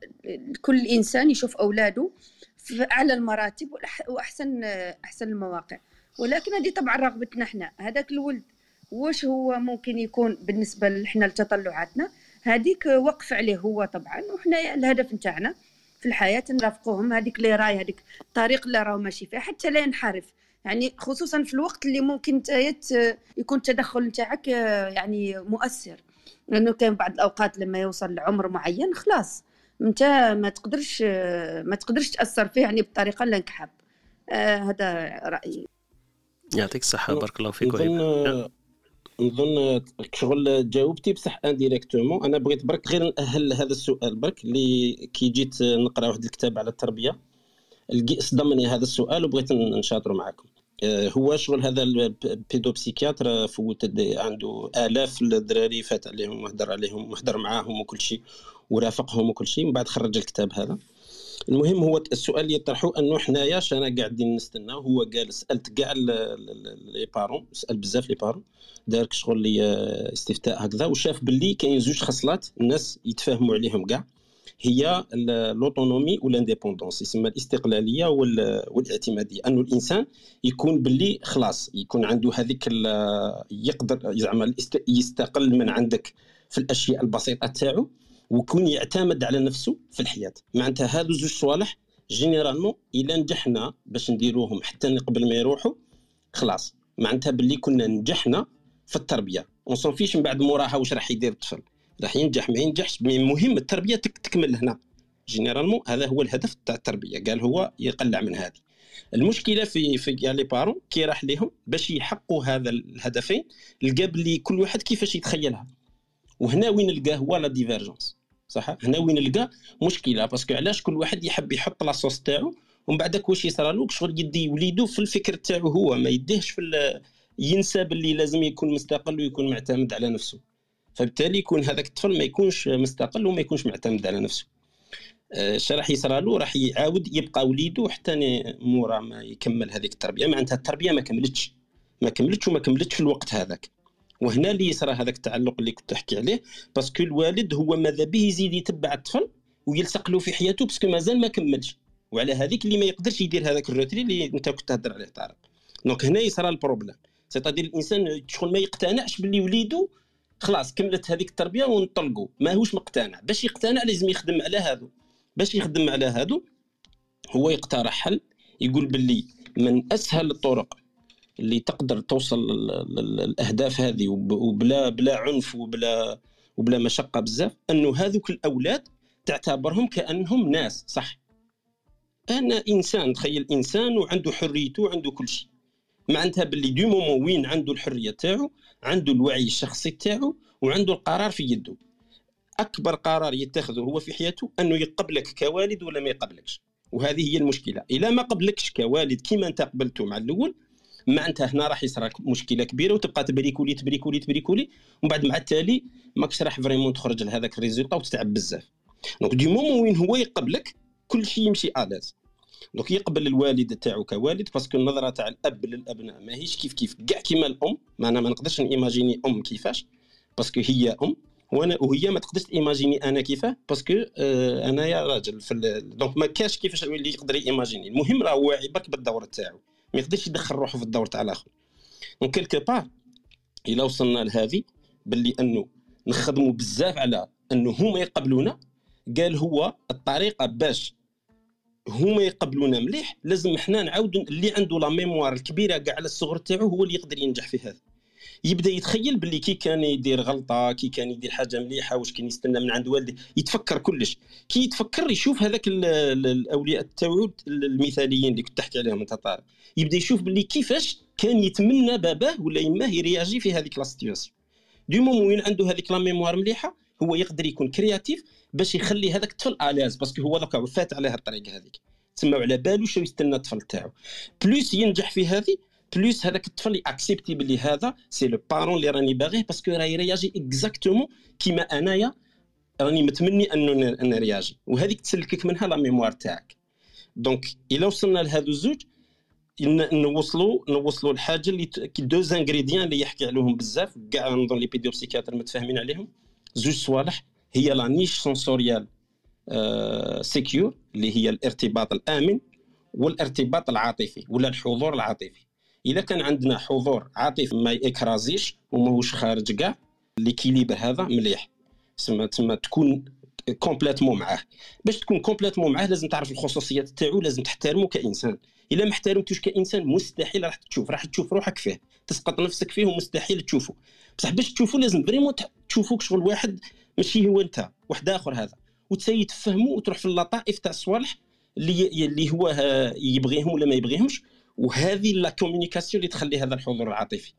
كل إنسان يشوف أولاده في أعلى المراتب وأحسن أحسن المواقع. ولكن هذه طبعا رغبتنا إحنا. هذاك الولد واش هو ممكن يكون بالنسبة لحنا لتطلعاتنا؟ هذيك وقف عليه هو طبعا وحنا الهدف نتاعنا في الحياة نرافقوهم. هذيك اللي راي هذيك الطريق اللي راهو ماشي فيها حتى لا ينحرف. يعني خصوصا في الوقت اللي ممكن يكون التدخل نتاعك يعني مؤثر. لأنه كان بعض الأوقات لما يوصل لعمر معين خلاص أنت ما تقدرش ما تقدرش تأثر فيه يعني بطريقة اللي انك حاب آه هذا رأيي. يعطيك الصحة بارك الله فيك نظن نظن شغل جاوبتي بصح indirectement أنا بغيت برك غير نأهل هذا السؤال برك اللي كي جيت نقرأ واحد الكتاب على التربية صدمني هذا السؤال وبغيت نشاطر معكم آه، هو شغل هذا ال pédopsychiatre فوت عنده آلاف الدراري فات عليهم وهدر عليهم وهدر معاهم وكل شيء ورافقهم وكل شيء من بعد خرج الكتاب هذا. المهم هو السؤال اللي يطرحوا أنه حنايا شانا قاعدين نستنى هو قال سألت كاع les parents سأل بزاف les parents دار شغل لي استفتاء هكذا وشاف باللي كاين زوج خصلات الناس يتفاهموا عليهم كاع هي l'autonomie وال indépendance يسمى الاستقلالية والاعتماديه أنه الإنسان يكون باللي خلاص يكون عنده هذيك يقدر زعما يستقل من عندك في الأشياء البسيطة تاعو ويكون يعتمد على نفسه في الحياة. معناتها هادو زوج صوالح généralement إلا نجحنا باش نديروهم حتى قبل ما يروحوا خلاص. معناتها باللي كنا نجحنا في التربية. on s'en fiche من بعد موراها واش راح يدير الطفل. راح ينجح ما ينجحش المهم التربية تكمل هنا généralement هذا هو الهدف تاع التربية. قال هو يقلع من هذه. المشكلة في في les parents كي راح لهم باش يحققوا هذا الهدفين لقى بلي كل واحد كيفاش يتخيلها. وهنا وين نلقاه هو la divergence صح؟ هنا وين نلقى مشكلة؟ parce que علاش كل واحد يحب يحط la sauce تاعو ومن بعد واش له شغل يدي وليدو في الفكر تاعو هو ما يديهش في ينسى باللي لازم يكون مستقل ويكون معتمد على نفسه. فبالتالي يكون هذاك الطفل ما يكونش مستقل وما يكونش معتمد على نفسه. اش راح يصرى له راح يعاود يبقى وليده حتى مورا ما يكمل هذيك التربية. معناتها التربية ما كملتش ما كملتش وما كملتش في الوقت هذاك. وهنا اللي يصرى هذاك التعلق اللي كنت تحكي عليه parce que الوالد هو ماذا به يزيد يتبع الطفل ويلصق له في حياته parce que مازال ما كملش. وعلى هذيك اللي ما يقدرش يدير هذاك ال retrait اللي انت كنت تهضر عليه طارق. donc هنا يصرى ال problème. c'est-à-dire الإنسان شغل ما يقتنعش باللي وليده خلاص كملت هذيك التربية ونطلقوا ماهوش مقتنع. باش يقتنع لازم يخدم على هذا باش يخدم على هذا هو يقترح حل يقول باللي من أسهل الطرق اللي تقدر توصل للأهداف هذه وبلا بلا عنف وبلا وبلا مشقة بزاف انه هذوك الأولاد تعتبرهم كأنهم ناس صح؟ أنا إنسان تخيل إنسان وعنده حريته وعنده كل شيء. معناتها باللي دو مومون وين عنده الحرية تاعو عنده الوعي الشخصي تاعو وعنده القرار في يده. أكبر قرار يتخذه هو في حياته أنه يقبلك كوالد ولا ما يقبلكش. وهذه هي المشكلة. اذا ما قبلكش كوالد كيما أنت قبلته مع الأول معناتها هنا راح يصرى مشكلة كبيرة وتبقى تبريكولي تبريكولي تبريكولي ومن بعد مع التالي ماكش راح vraiment تخرج لهذاك ال résultat وتتعب بزاف. donc du moment وين هو يقبلك كل شيء يمشي à l'aise donc يقبل الوالد تاعو كوالد parce que النظرة تاع الأب للأبناء ماهيش كيف كيف. كاع كيما الأم ما أنا ما نقدرش نيماجيني أم كيفاش parce que هي أم وأنا وهي ما تقدرش imaginer أنا كيفاه parce que أنا يا راجل في donc ما كاش كيفاش اللي يقدر imaginer المهم راه واعي برك بال rôle تاعو. ما يقدرش يدخل روحه في الدور تاع الآخر. donc quelque part الا وصلنا لهذه باللي أنه نخدموا بزاف على أنه هما يقبلونا. قال هو الطريقة باش هما يقبلونا مليح لازم إحنا نعاودوا اللي عنده la mémoire الكبيرة كاع على الصغر تاعو هو اللي يقدر ينجح في هذا. يبدا يتخيل باللي كي كان يدير غلطه كي كان يدير حاجة مليحه واش كان يستنى من عند والده يتفكر كلش. كي يتفكر يشوف هذاك الأولياء التوعد المثاليين اللي كنت تحكي عليهم أنت طارق. يبدا يشوف باللي كيفاش كان يتمنى باباه ولا يماه يرياجي في هذيك la situation du moment عنده هذيك la mémoire مليحه هو يقدر يكون créatif باش يخلي هذاك الطفل à l'aise parce que هو ذاك فات على الطريق هذيك تسمى على بالو شو يستنى الطفل تاعو plus ينجح في هذه plus هذاك الطفل accepter بلي هذا c'est le parent اللي راني باغيه parce que راه ي réagir exactement كيما أنايا راني متمني أنه نرياجي وهذيك تسلكك منها la mémoire تاعك. donc إلا وصلنا لهذو الزوج نوصلوا نوصلوا الحاجة اللي deux ingrédients اللي يحكي عليهم بزاف كاع نظن les pédopsychiatres متفاهمين عليهم. زوج صوالح هي la niche sensorielle sécure اللي هي الارتباط الآمن والارتباط العاطفي ولا الحضور العاطفي. إذا كان عندنا حضور عاطفي ما ي craser ش وماهوش خارج كاع l'équilibre هذا مليح. تسمى تسمى تكون complètement معاه. باش تكون complètement معاه لازم تعرف الخصوصيات تاعو لازم تحترمه كإنسان. إلا ما احترمتوش كإنسان مستحيل راح تشوف راح تشوف روحك فيه. تسقط نفسك فيه ومستحيل تشوفه بصح باش تشوفه لازم vraiment تشوفوك شغل واحد ماشي هو أنت واحد آخر هذا. و ت essayer تفهمه وتروح في اللطائف تاع الصوالح اللي اللي هو يبغيهم ولا ما يبغيهمش وهذه la communication اللي تخلي هذا الحضور العاطفي.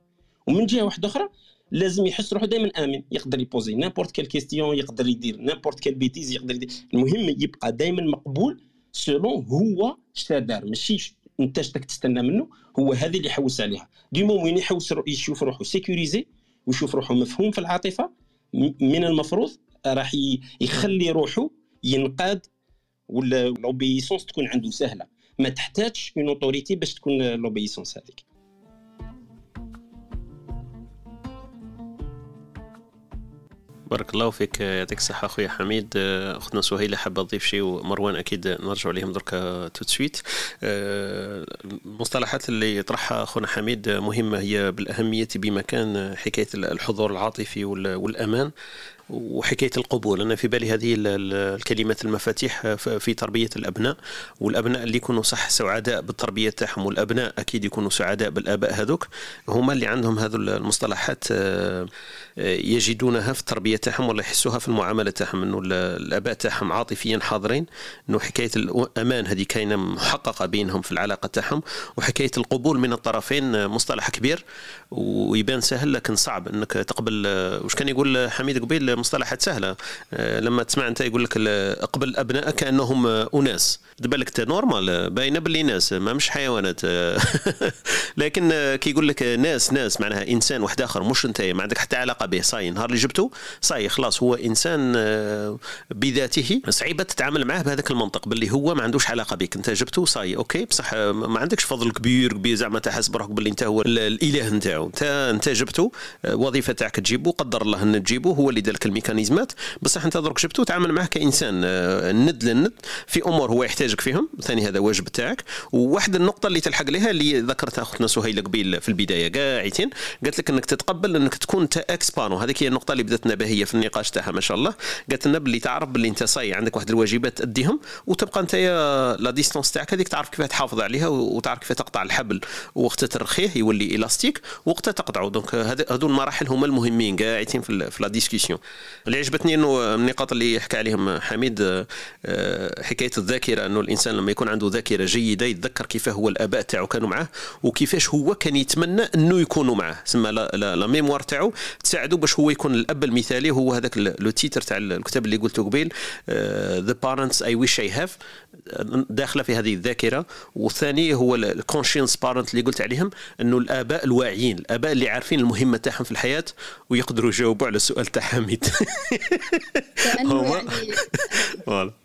ومن جهة واحدة أخرى لازم يحس روحه دائما آمن يقدر ي poser n'importe quelle question يقدر يدير n'importe quelle bêtise يقدر يدير. المهم يبقى دائما مقبول selon هو اش دار. ماشي انت شتك تستنى منه هو هذه اللي يحوس عليها. ديما وين يحوس يشوف روحه sécurisé ويشوف روحه مفهوم في العاطفة من المفروض راح يخلي روحه ينقاد ولا l'obéissance تكون عنده سهلة. ما تحتاجش une autorité باش تكون l'obéissance هذيك. بارك الله فيك يعطيك الصحة أخويا حميد. أختنا سهيلة حابة تضيف شيء ومروان أكيد نرجع عليهم دركا tout de suite المصطلحات اللي يطرحها أخونا حميد مهمة هي بالأهمية بمكان حكاية الحضور العاطفي والأمان. وحكاية القبول. أنا في بالي هذه الكلمات المفاتيح في تربية الأبناء والأبناء اللي يكونوا صح سعداء بالتربية تاعهم والأبناء أكيد يكونوا سعداء بالآباء هذوك. هما اللي عندهم هذو المصطلحات يجدونها في التربية تاعهم ولا يحسوها في المعاملة تاعهم. إنه الآباء تاعهم عاطفيا حاضرين إنه حكاية الأمان هذه كاينة محققة بينهم في العلاقة تاعهم. وحكاية القبول من الطرفين مصطلح كبير. ويبان سهل لكن صعب إنك تقبل. وش كان يقول حميد قبيل؟ مصطلحات سهلة. لما تسمع أنت يقول لك اقبل أبنائك كانهم أناس. بالك normal باينة باللي ناس ما مش حيوانات. لكن كي يقول لك ناس ناس معناها إنسان واحد آخر مش أنت ما عندك حتى علاقة به. صاي نهار اللي جبته صاي خلاص هو إنسان آه، بذاته صعيبة تتعامل معاه بهذاك المنطق باللي هو ما عندوش علاقة بك. أنت جبته صاي OK بصح ما عندكش فضل كبير كبير زعما تحس بروحك باللي أنت هو الإله نتاعو. انت انت جبته الوظيفه تاعك تجيبه قدر الله ان تجيبه هو اللي دار لك ال mécanisme ات. بصح انت درك جبته تعامل معاه كإنسان آه، ند للند في أمور هو يحتاجك فيهم ثاني هذا واجب تاعك. وواحد النقطة اللي تلحق لها اللي ذكرتها أختنا سهيلة قبيل في البداية قاعدين قالت لك إنك تتقبل إنك تكون ta expansion. هذيك هي النقطة اللي بدأت باهيه في النقاش تاعها ما شاء الله. قالت لنا باللي تعرف باللي انت صاي عندك واحد الواجبات تأديهم وتبقى انت la distance تاعك هذيك تعرف كيف تحافظ عليها وتعرف كيف تقطع الحبل وقت ترخيه يولي élastique وقت تقطعه donc هذو المراحل هما المهمين قاعدين في la discussion. اللي عجبتني إنه النقاط اللي يحكي عليهم حميد آه، حكاية الذاكرة إنه الإنسان لما يكون عنده ذاكرة جيدة يتذكر كيف هو الأباء تاعو كانوا معاه وكيفاش هو كان يتمنى إنه يكونوا معاه. سما la mémoire تاعو تساعده باش هو يكون الأب المثالي. هو هذاك le titre تاع الكتاب اللي قلته قبيل the parents I wish I have داخلة في هذه الذاكرة. والثاني هو ال conscious parent اللي قلت عليهم إنه الآباء الواعيين. الآباء اللي عارفين المهمة تاعهم في الحياة ويقدروا يجاوبوا على السؤال تاع حميد. كأنه يعني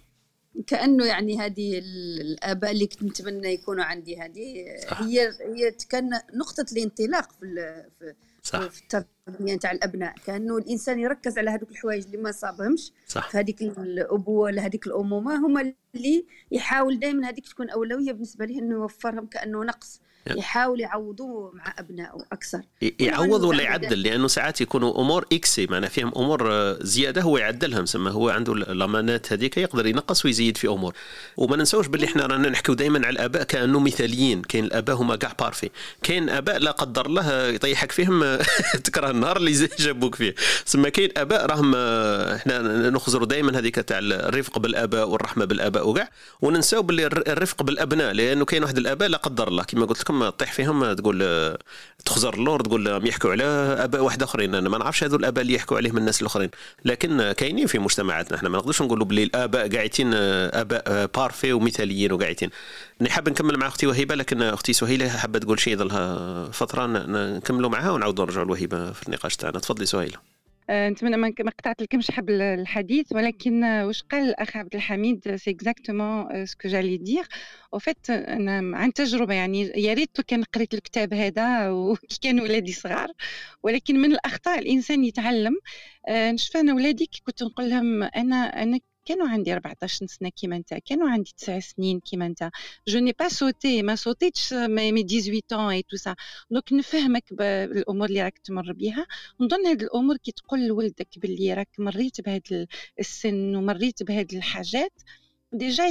كأنه يعني هذه الآباء اللي كنت نتمنى يكونوا عندي هذه. هي هي كان نقطة الانطلاق في صح. في التربيه نتاع الأبناء. كأنه الإنسان يركز على هذوك الحوايج اللي ما صابهمش. صح. في هذيك الأبوة ولا هذيك الأمومة هما اللي يحاول دائما هذيك تكون أولوية بالنسبة له إنه يوفرهم كأنه نقص. يحاول يعوضوه مع أبنائه أكثر. يعوض ولا يعدل؟ لأنه ساعات يكونوا أمور اكسي معناها فيهم أمور آه، زيادة هو يعدلها مسمى هو عنده الأمانات هذيك يقدر ينقص ويزيد في أمور. وما ننساوش باللي إحنا رانا نحكيو دائما على الآباء كأنه مثاليين كاين الآباء هما كاع بارفي كاين آباء لا قدر الله يطيحك فيهم تكره النهار اللي جابوك فيه. ثم كاين آباء راهم آه، إحنا نخزر دائما هذيك تاع الرفق بالآباء والرحمة بالآباء وكاع وننساو باللي الرفق بالأبناء لأنه كاين واحد الآباء لا قدر الله كما قلت لكم فيهم تطيح فيهم تقول تخزر اللور تقول يحكوا على اباء واحد آخرين. أنا ما نعرفش هذو الأباء اللي يحكوا عليهم الناس الأخرين. لكن كاينين في مجتمعاتنا. إحنا ما نقدرش نقولوا بلي الآباء قاعدين آباء parfaits ومثاليين وقاعدين. أنا حاب نكمل مع أختي وهيبة لكن أختي سهيلة حابة تقول شيء ظلها فترة نكملوا معها ونعاودوا نرجعوا لوهيبة في النقاش تاعنا. تفضلي سهيلة. نتمنى ما قطعت لكمش حبل الحديث ولكن واش قال الأخ عبد الحميد c'est exactement ce que j'allais dire en fait أنا عن تجربة يعني يا ريت كان قريت الكتاب هذا وكي كانوا ولادي صغار. ولكن من الأخطاء الإنسان يتعلم. آه، نشوف أنا ولادي كنت نقول لهم أنا أنا كانوا عندي 14 سنة كيما انت كانوا عندي 9 سنين كيما انت je n'ai pas sauté ما سوتيتش mes 18 ans et tout ça donc نفهمك بالامور اللي راك تمر بها نظن هاد الأمور كي تقول لولدك باللي راك مريت بهاد السن ومريت بهاد الحاجات déjà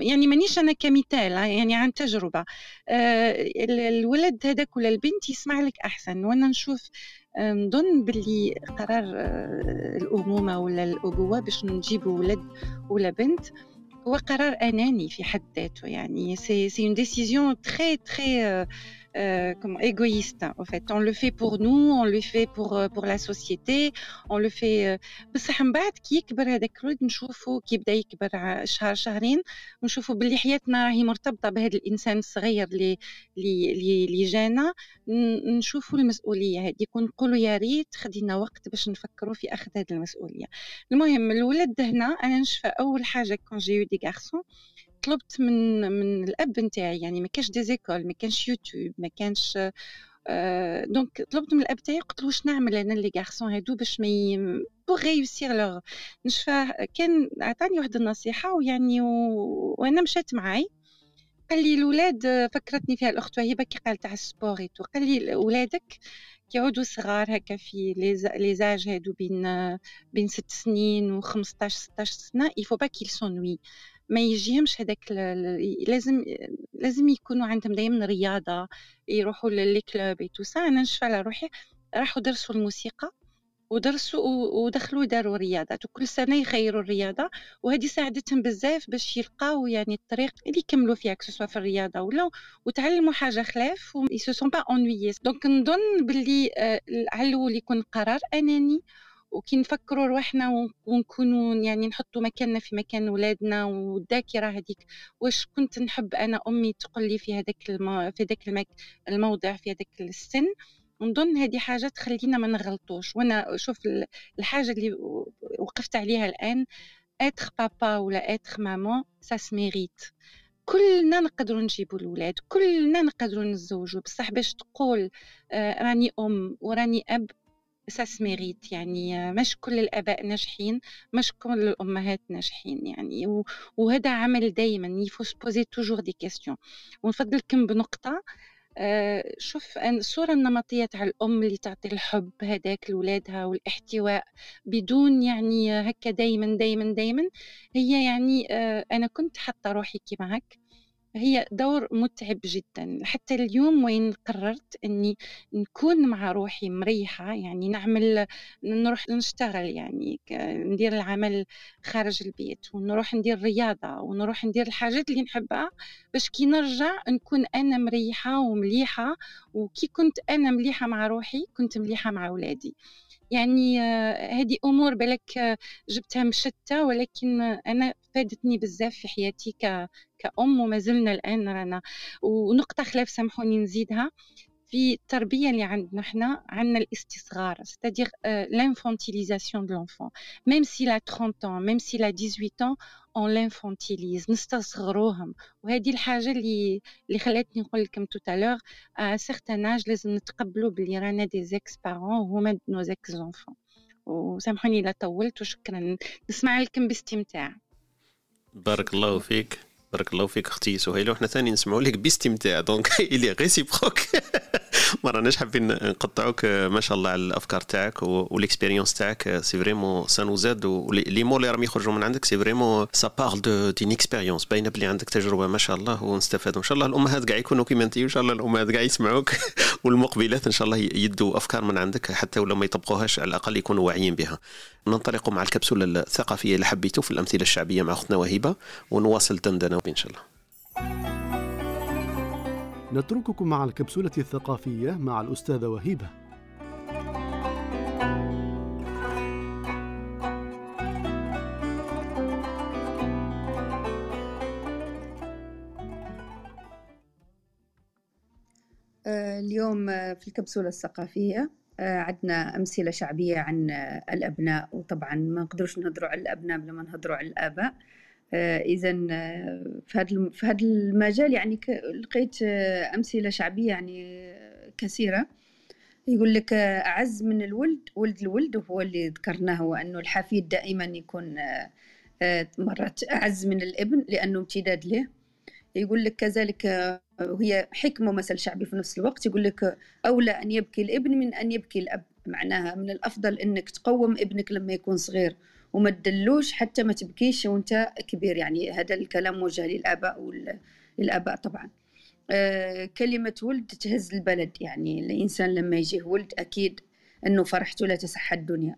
يعني مانيش أنا كمثال يعني عن تجربة. آه، الولد هذاك ولا البنت يسمع لك أحسن. وأنا نشوف نظن باللي قرار آه، الأمومة ولا الأبوة باش نجيبوا ولد ولا بنت هو قرار أناني في حد ذاته يعني. c'est c'est une décision très très euh, comment, égoïste en fait. On le fait pour nous, on le fait pour euh, pour la société, on le fait بصح من بعد كي يكبر هذاك الولد نشوفه كي يبدا يكبر شهر شهرين نشوفه باللي حياتنا راهي مرتبطة بهذا الإنسان الصغير اللي اللي اللي جانا نشوفوا المسؤولية هذه ونقولوا يا ريت خدينا وقت باش نفكروا في أخذ هذه المسؤولية المهم الولد هنا أنا نشفى أول حاجة كون جي دي غارسون طلبت من من الأب نتاعي يعني ما كانش des écoles ما كانش يوتيوب ما كانش آه donc طلبت من الأب تاعي قلت له واش نعمل أنا les garçons هادو باش ما pour réussir leur نشفى كان عطاني واحد النصيحة ويعني و... وأنا مشيت معاي. قال لي الاولاد فكرتني فيها الأخت وهبة كي قالت على ال sport قال لي ولادك كيعودوا صغار هكا في les âges هادو بين بين ست سنين و 15 16 سنه faut pas qu'ils s'ennuient. ما يجيهمش هذاك لازم لازم يكونوا عندهم دائما رياضة يروحوا ل les clubs tout ça أنا نشفى على روحي راحوا درسوا الموسيقى ودرسوا ودخلوا داروا رياضات وكل سنة يخيروا الرياضة وهذه ساعدتهم بزاف باش يلقاو يعني الطريق اللي يكملوا فيها que ce soit في الرياضة ولا وتعلموا حاجة خلاف و se sont pas ennuyés donc نظن باللي آه، علو يكون قرار أناني وكي نفكروا روحنا ونكونوا يعني نحطوا مكاننا في مكان ولادنا والذاكرة هذيك واش كنت نحب أنا أمي تقول لي في هذاك. في هذاك. الموضع في هذاك السن نظن هذه حاجة تخلينا ما نغلطوش وأنا شوف الحاجة اللي وقفت عليها الآن être papa ولا être maman ça se mérite كلنا نقدروا نجيبوا الاولاد كلنا نقدروا نتزوجوا بصح باش تقول آه راني أم وراني أب ça se mérite يعني مش كل الآباء ناجحين مش كل الأمهات ناجحين يعني وهذا عمل دايما il faut se poser toujours des questions ونفضلكم بنقطة آه، شوف الصورة النمطية تاع الأم اللي تعطي الحب هذاك لولادها والاحتواء بدون يعني هكا دايما دايما دايما هي يعني آه، أنا كنت حاطة روحي كيما هك هي دور متعب جدا. حتى اليوم وين قررت إني نكون مع روحي مريحة يعني نعمل نروح نشتغل يعني ندير العمل خارج البيت ونروح ندير رياضه ونروح ندير الحاجات اللي نحبها باش كي نرجع نكون أنا مريحة ومليحة. وكي كنت أنا مليحة مع روحي كنت مليحة مع اولادي يعني هذه أمور بالك جبتها مشتة ولكن أنا فادتني بزاف في حياتي ك... كأم وما زلنا الآن رانا. ونقطة خلاف سامحوني نزيدها. في التربية اللي عندنا حنا عندنا الإستصغار c'est-à-dire euh, l'infantilisation de l'enfant. Même s'il a 30 ans même s'il a 18 ans on l'infantilise. نستصغروهم. وهذه الحاجة اللي اللي خلاتني نقول لكم à un certain âge لازم نتقبلوا باللي رانا des ex parents وهما nos ex enfants وسامحوني إذا طولت وشكرا. نسمع لكم باستمتاع. بارك الله فيك. بارك الله فيك أختي سهيله وحنا ثاني نسمعوا لك باستمتاع. donc il est réciproque ما راناش حابين نقطعوك ما شاء الله على الأفكار تاعك وال expérience تاعك. c'est vraiment ça nous aide و les mots اللي راهم يخرجوا من عندك c'est vraiment ça parle de d'une expérience باينة بلي عندك تجربة ما شاء الله ونستفادوا ان شاء الله الأمهات كاع يكونوا كيما أنت وإن شاء الله الأمهات كاع يسمعوك. والمقبلات إن شاء الله يدوا أفكار من عندك حتى ولو ما يطبقوهاش على الأقل يكونوا واعيين بها. ننطلق مع الكبسولة الثقافية اللي حبيتوا في الأمثلة الشعبية مع أختنا وهبه ونواصل الدندنه ان شاء الله. نترككم مع الكبسولة الثقافية مع الأستاذة وهيبة. آه، اليوم آه، في الكبسولة الثقافية آه، عندنا أمثلة شعبية عن الأبناء وطبعا ما نقدروش نهضروا على الأبناء بلا ما نهضروا على الآباء. إذا في هذا في هذا المجال يعني لقيت أمثلة شعبية يعني كثيرة. يقول لك أعز من الولد ولد الولد وهو اللي ذكرناه هو أنه الحفيد دائما يكون مرات أعز من الإبن لأنه امتداد له. يقول لك كذلك وهي حكمة مثل شعبي في نفس الوقت. يقول لك أولى أن يبكي الإبن من أن يبكي الأب. معناها من الأفضل أنك تقوم ابنك لما يكون صغير. وما تدلوش حتى ما تبكيش وانت كبير. يعني هذا الكلام موجه للآباء والآباء طبعا. آه كلمة ولد تهز البلد. يعني الإنسان لما يجيه ولد أكيد أنه فرحته لا تسح الدنيا.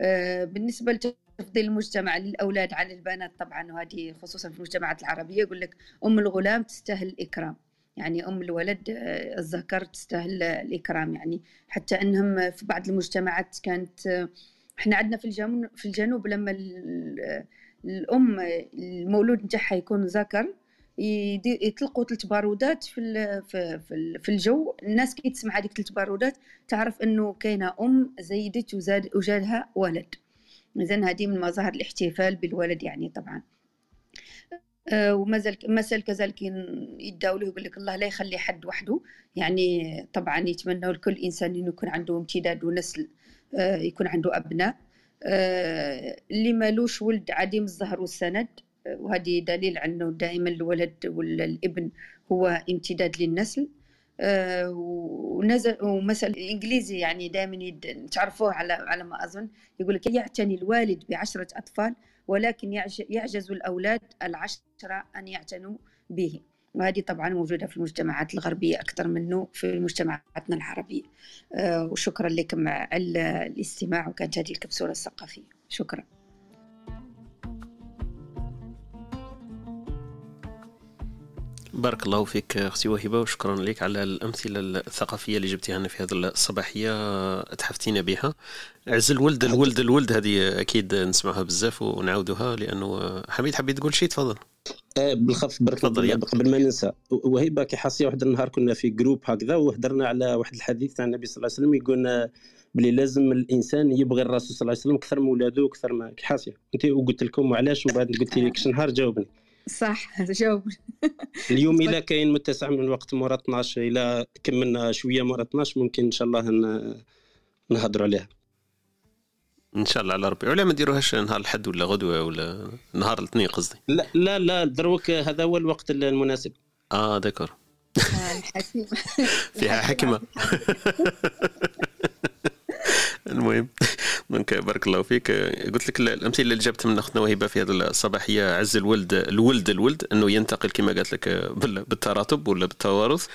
آه بالنسبة لتفضيل المجتمع للأولاد على البنات طبعا وهذه خصوصا في المجتمعات العربية يقول لك أم الغلام تستاهل الإكرام. يعني أم الولد آه، الذكر تستاهل الإكرام. يعني حتى أنهم في بعض المجتمعات كانت إحنا عندنا في الجنوب في الجنوب لما الأم المولود نتاعها يكون ذكر يطلقوا ثلاث بارودات في في الجو. الناس كي تسمع هذيك ثلاث بارودات تعرف إنه كاينة أم زيدت وجالها ولد. اذا هذه من مظاهر الاحتفال بالولد يعني طبعا. آه، ومازال مثل كذلك يداو له يقول لك الله لا يخلي حد وحده. يعني طبعا يتمنوا لكل إنسان إنه يكون عنده امتداد ونسل. يكون عنده أبناء. آه، اللي مالوش ولد عديم الزهر والسند. آه، وهذه دليل أنه دائما الولد ولا الإبن هو امتداد للنسل. ونزل ومثل الانجليزي يعني دائما تعرفوه على على ما أظن. يقول لك يعتني الوالد بعشرة أطفال ولكن يعجز الأولاد العشرة أن يعتنوا به. وهذه طبعا موجودة في المجتمعات الغربية أكثر منه في مجتمعاتنا العربية. آه، وشكرا لكم على الاستماع وكانت هذه الكبسولة الثقافية شكرا. بارك الله فيك أختي وهبة وشكرا لك على الأمثلة الثقافية اللي جبتيها لنا في هذه الصباحية اتحفتينا بها. عز الولد الولد الولد هذه أكيد نسمعها بزاف ونعاودوها لأنه حميد حبيت تقول شيء تفضل. بالخف برك قبل ما ننسى. وهيبه كي حاسيه واحد النهار كنا في groupe هكذا وهدرنا على واحد الحديث تاع النبي صلى الله عليه وسلم يقول بلي لازم الإنسان يبغي الرسول صلى الله عليه وسلم أكثر من ولادو أكثر ما كي حاسيه أنت وقلت لكم وعلاش وبعد قلت لي كش نهار جاوبني. صح جاوب. اليوم إلا كاين متسع من الوقت مورا 12 إلا كملنا شوية مورا 12 ممكن إن شاء الله نهضروا عليها. إن شاء الله على ربي. ولا ما نديروهاش نهار الحد ولا غدوة ولا نهار الاثنين قصدي. لا لا لا دروك هذا هو الوقت المناسب. آه d'accord. الحكيم. فيها حكمة. المهم donc بارك الله فيك. قلت لك الأمثلة اللي جبت من أختنا وهبة في هذه الصباحية عز الولد الولد الولد أنه ينتقل كما قالت لك بالتراتب ولا بالتوارث.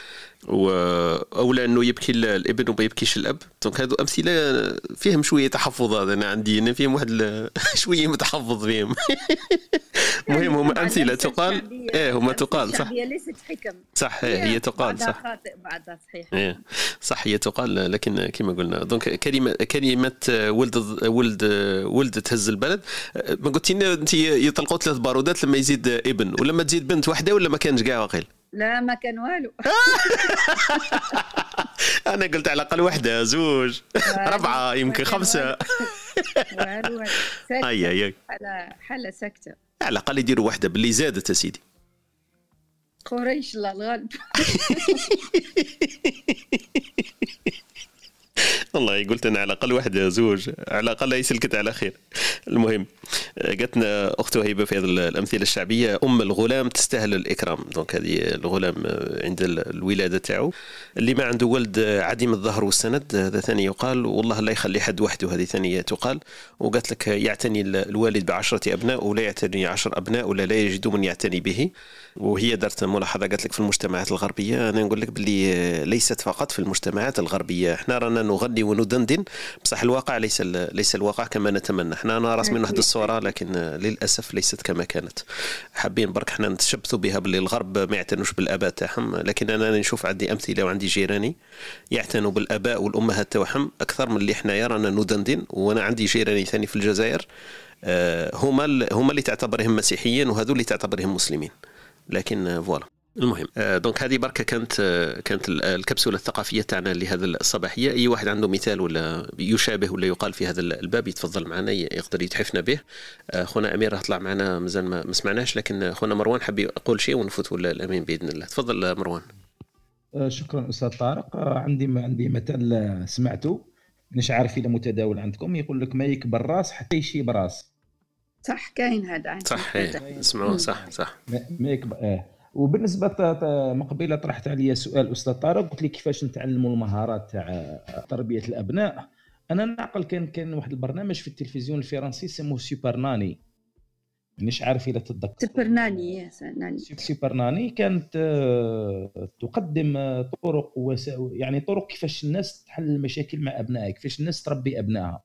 أو انه يبكي الابن وما يبكيش الأب. donc هذو أمثلة فيهم شوية تحفظات أنا عندي أنا فيهم واحد شوية متحفظ فيهم. المهم هما أمثلة تقال؟ إيه هما تقال صح. هي ليست حكم. صح إيه هي تقال صح. خاطئ بعدها صحيح. إيه صح هي تقال لكن كما قلنا donc كلمه كلمة ولد ولد ولد تهز البلد. ما قلتي أنت يطلقوا ثلاث بارودات لما يزيد ابن ولما تزيد بنت واحدة ولا ما كانش كاع واقيل؟ لا ما كان والو. أنا قلت على الأقل واحدة زوج. ربعة يمكن خمسة. والو. اي اي على حالة سكتة على الأقل يديروا واحدة باللي زادت يا سيدي. قريش الله الغالب. والله قلت أنا على الأقل واحدة زوج على الأقل هي سلكت على خير. المهم قالتنا أخت وهيبة في هذه الأمثلة الشعبية أم الغلام تستاهل الإكرام. donc هذه الغلام عند الولادة تاعو. اللي ما عنده ولد عديم الظهر والسند هذا ثاني يقال والله لا يخلي حد وحده هذه ثانية تقال. وقالت لك يعتني الوالد بعشرة أبناء ولا يعتني عشر أبناء ولا لا يجد من يعتني به. وهي دارت ملاحظة قالت لك في المجتمعات الغربية أنا نقول لك باللي ليست فقط في المجتمعات الغربية. إحنا رانا نغني وندندن بصح الواقع ليس ليس الواقع كما نتمنى. إحنا راسمين واحد الصورة لكن للأسف ليست كما كانت. حابين برك إحنا نتشبثوا بها باللي الغرب ما يعتنوش بالآباء تاعهم لكن أنا نشوف عندي أمثلة وعندي جيراني يعتنوا بالآباء والأمهات تاعهم أكثر من اللي إحنا رانا ندندن. وأنا عندي جيراني ثاني في الجزائر آه، هما هما اللي تعتبرهم مسيحيين وهذو اللي تعتبرهم مسلمين. لكن voilà. المهم. آه، donc هذه بركة كانت آه، كانت الكبسولة الثقافية تاعنا لهذا الصباحية. أي واحد عنده مثال ولا يشابه ولا يقال في هذا الباب يتفضل معنا يقدر يتحفنا به. آه، خونا أمير راح طلع معنا مازال ما سمعناش لكن خونا مروان حب يقول شيء ونفوتوا الأمين بإذن الله. تفضل مروان. شكرا أستاذ طارق. عندي عندي مثل سمعته. مش عارف اذا متداول عندكم. يقول لك ما يكبر راس حتى يشيب راس صح كاين هذا صح اسمعوا صح صح. ما يكبر آه. وبالنسبة مقبلة طرحت عليا سؤال أستاذ طارق قلت لي كيفاش نتعلموا المهارات تاع تربية الأبناء؟ أنا نعقل كان كان واحد البرنامج في التلفزيون الفرنسي سموه Super Nanny. مش عارف اذا تتذكر Super Nanny Nanny. Super Nanny كانت آه، تقدم آه، طرق وس... يعني طرق كيفاش الناس تحل المشاكل مع أبنائها كيفاش الناس تربي أبنائها.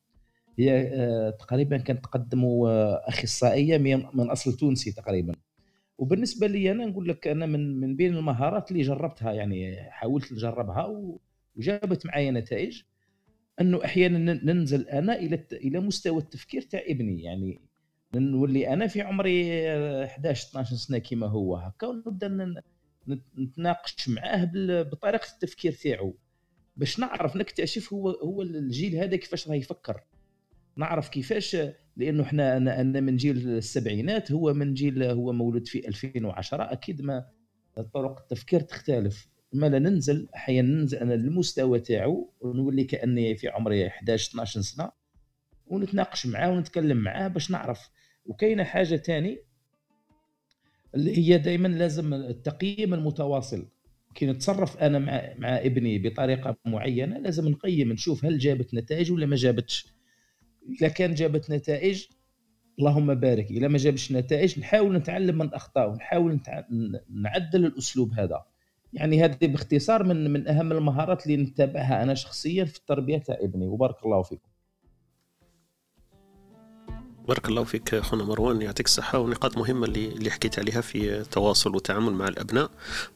هي آه، تقريبا كانت تقدم أخصائية من أصل تونسي تقريبا. وبالنسبة لي أنا نقول لك أنا من من بين المهارات اللي جربتها يعني حاولت نجربها وجابت معايا نتائج أنه أحيانا ننزل أنا إلى إلى مستوى التفكير تاع ابني. يعني نولي أنا في عمري 11 12 سنة كما هو هكا ونبدأ نتناقش معاه بطريقة التفكير تاعو. باش نعرف نكتشف هو هو الجيل هذا كيفاش راه يفكر. نعرف كيفاش لأنه إحنا أنا أنا من جيل السبعينات هو من جيل هو مولود في 2010 أكيد ما طرق التفكير تختلف. ما لا ننزل أحيانا ننزل أنا للمستوى تاعو ونولي كأني في عمري 11 12 سنة ونتناقش معاه ونتكلم معاه باش نعرف. وكاينه حاجة ثاني اللي هي دائما لازم التقييم المتواصل. كي نتصرف أنا مع مع ابني بطريقة معينة لازم نقيم نشوف هل جابت نتائج ولا ما جابتش. إذا كان جابت نتائج اللهم بارك. إذا ما جابش نتائج نحاول نتعلم من اخطاء ونحاول نعدل الأسلوب هذا. يعني هذه باختصار من من أهم المهارات اللي نتبعها أنا شخصيا في التربية تاع ابني. وبارك الله فيكم. بارك الله فيك خونا مروان يعطيك الصحة ونقاط مهمة اللي اللي حكيت عليها في التواصل والتعامل مع الأبناء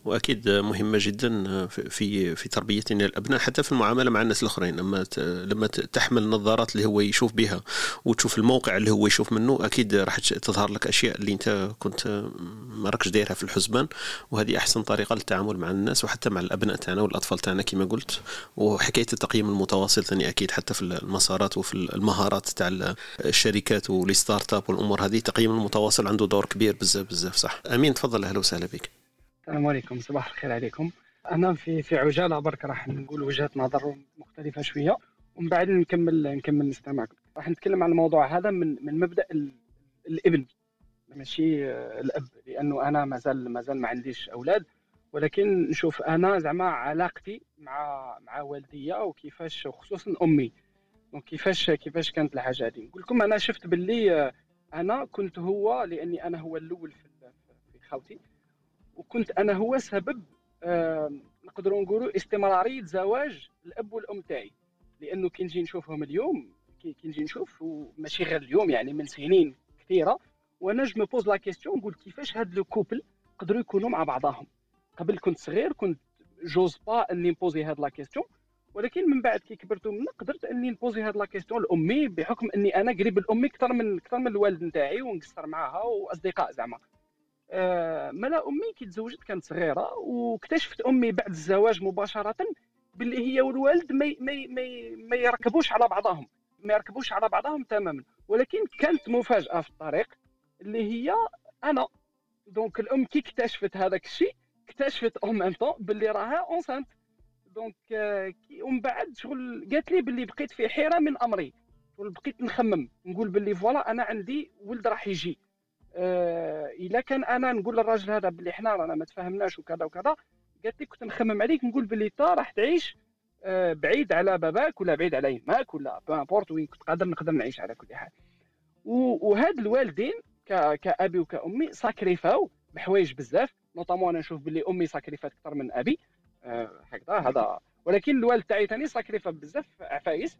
وأكيد مهمة جدا في في تربيتنا الأبناء حتى في المعاملة مع الناس الآخرين. لما لما تحمل النظارات اللي هو يشوف بها وتشوف الموقع اللي هو يشوف منه أكيد راح تظهر لك أشياء اللي أنت كنت ما راكش دايرها في الحسبان وهذه أحسن طريقة للتعامل مع الناس وحتى مع الأبناء تاعنا والأطفال تاعنا كما قلت. وحكاية التقييم المتواصل ثاني أكيد حتى في المسارات وفي المهارات تاع الشركات والستارت أب والأمور هذه تقييم المتواصل عنده دور كبير بزاف بزاف صح؟ أمين تفضل أهلا وسهلا بك. السلام عليكم صباح الخير عليكم. أنا في في عجالة برك راح نقول وجهة نظر مختلفة شوية ومن بعد نكمل نكمل نستمعكم راح نتكلم عن الموضوع هذا من من مبدأ الإبن ماشي؟ الأب لأنه أنا مازال مازال ما عنديش أولاد ولكن نشوف أنا زعما علاقتي مع مع والديا وكيفاش وخصوصا أمي. دونك كيفاش كيفاش كانت الحاجة هذه نقول لكم أنا شفت باللي أنا كنت هو لأني أنا هو الأول في في خوتي وكنت أنا هو سبب آه نقدروا نقولوا استمرارية زواج الأب والأم تاعي. لأنه كي نجي نشوفهم اليوم كي نجي نشوف وماشي غير اليوم يعني من سنين كثيرة وأنا je pose la question نقول كيفاش هاد le couple قدروا يكونوا مع بعضهم. قبل كنت صغير كنت j'ose pas أني نبوزي هاد la question ولكن من بعد كي كبرت ومنا قدرت أني نبوزي هاد la question لامي بحكم أني أنا قريب لامي أكثر من أكثر من الوالد نتاعي ونقصر معاها وأصدقاء زعما. آه، ملا أمي كي تزوجت كانت صغيرة واكتشفت أمي بعد الزواج مباشرة باللي هي والوالد ما ما ما, ما يركبوش على بعضهم ما يركبوش على بعضهم تماما. ولكن كانت مفاجأة في الطريق اللي هي أنا. donc الأم كي اكتشفت هذاك الشيء اكتشفت en même temps باللي راها enceinte donc ومن بعد شغل قالت لي باللي بقيت في حيرة من أمري بقيت نخمم نقول باللي voilà أنا عندي ولد راح يجي. آه إلا كان أنا نقول للراجل هذا باللي حنا رانا ما تفاهمناش وكذا وكذا قالت لي كنت نخمم عليك نقول باللي تا راح تعيش آه بعيد على باباك ولا بعيد على يماك ولا n'importe وين كنت قادر نقدر نعيش على كل حال. وهاد الوالدين كأبي وكأمي ساكريفاو بحوايج بزاف notamment أنا نشوف باللي أمي ساكريفات أكثر من أبي. آه هكذا هذا. ولكن الوالد تاعي ثاني ساكريفا بزاف عفايس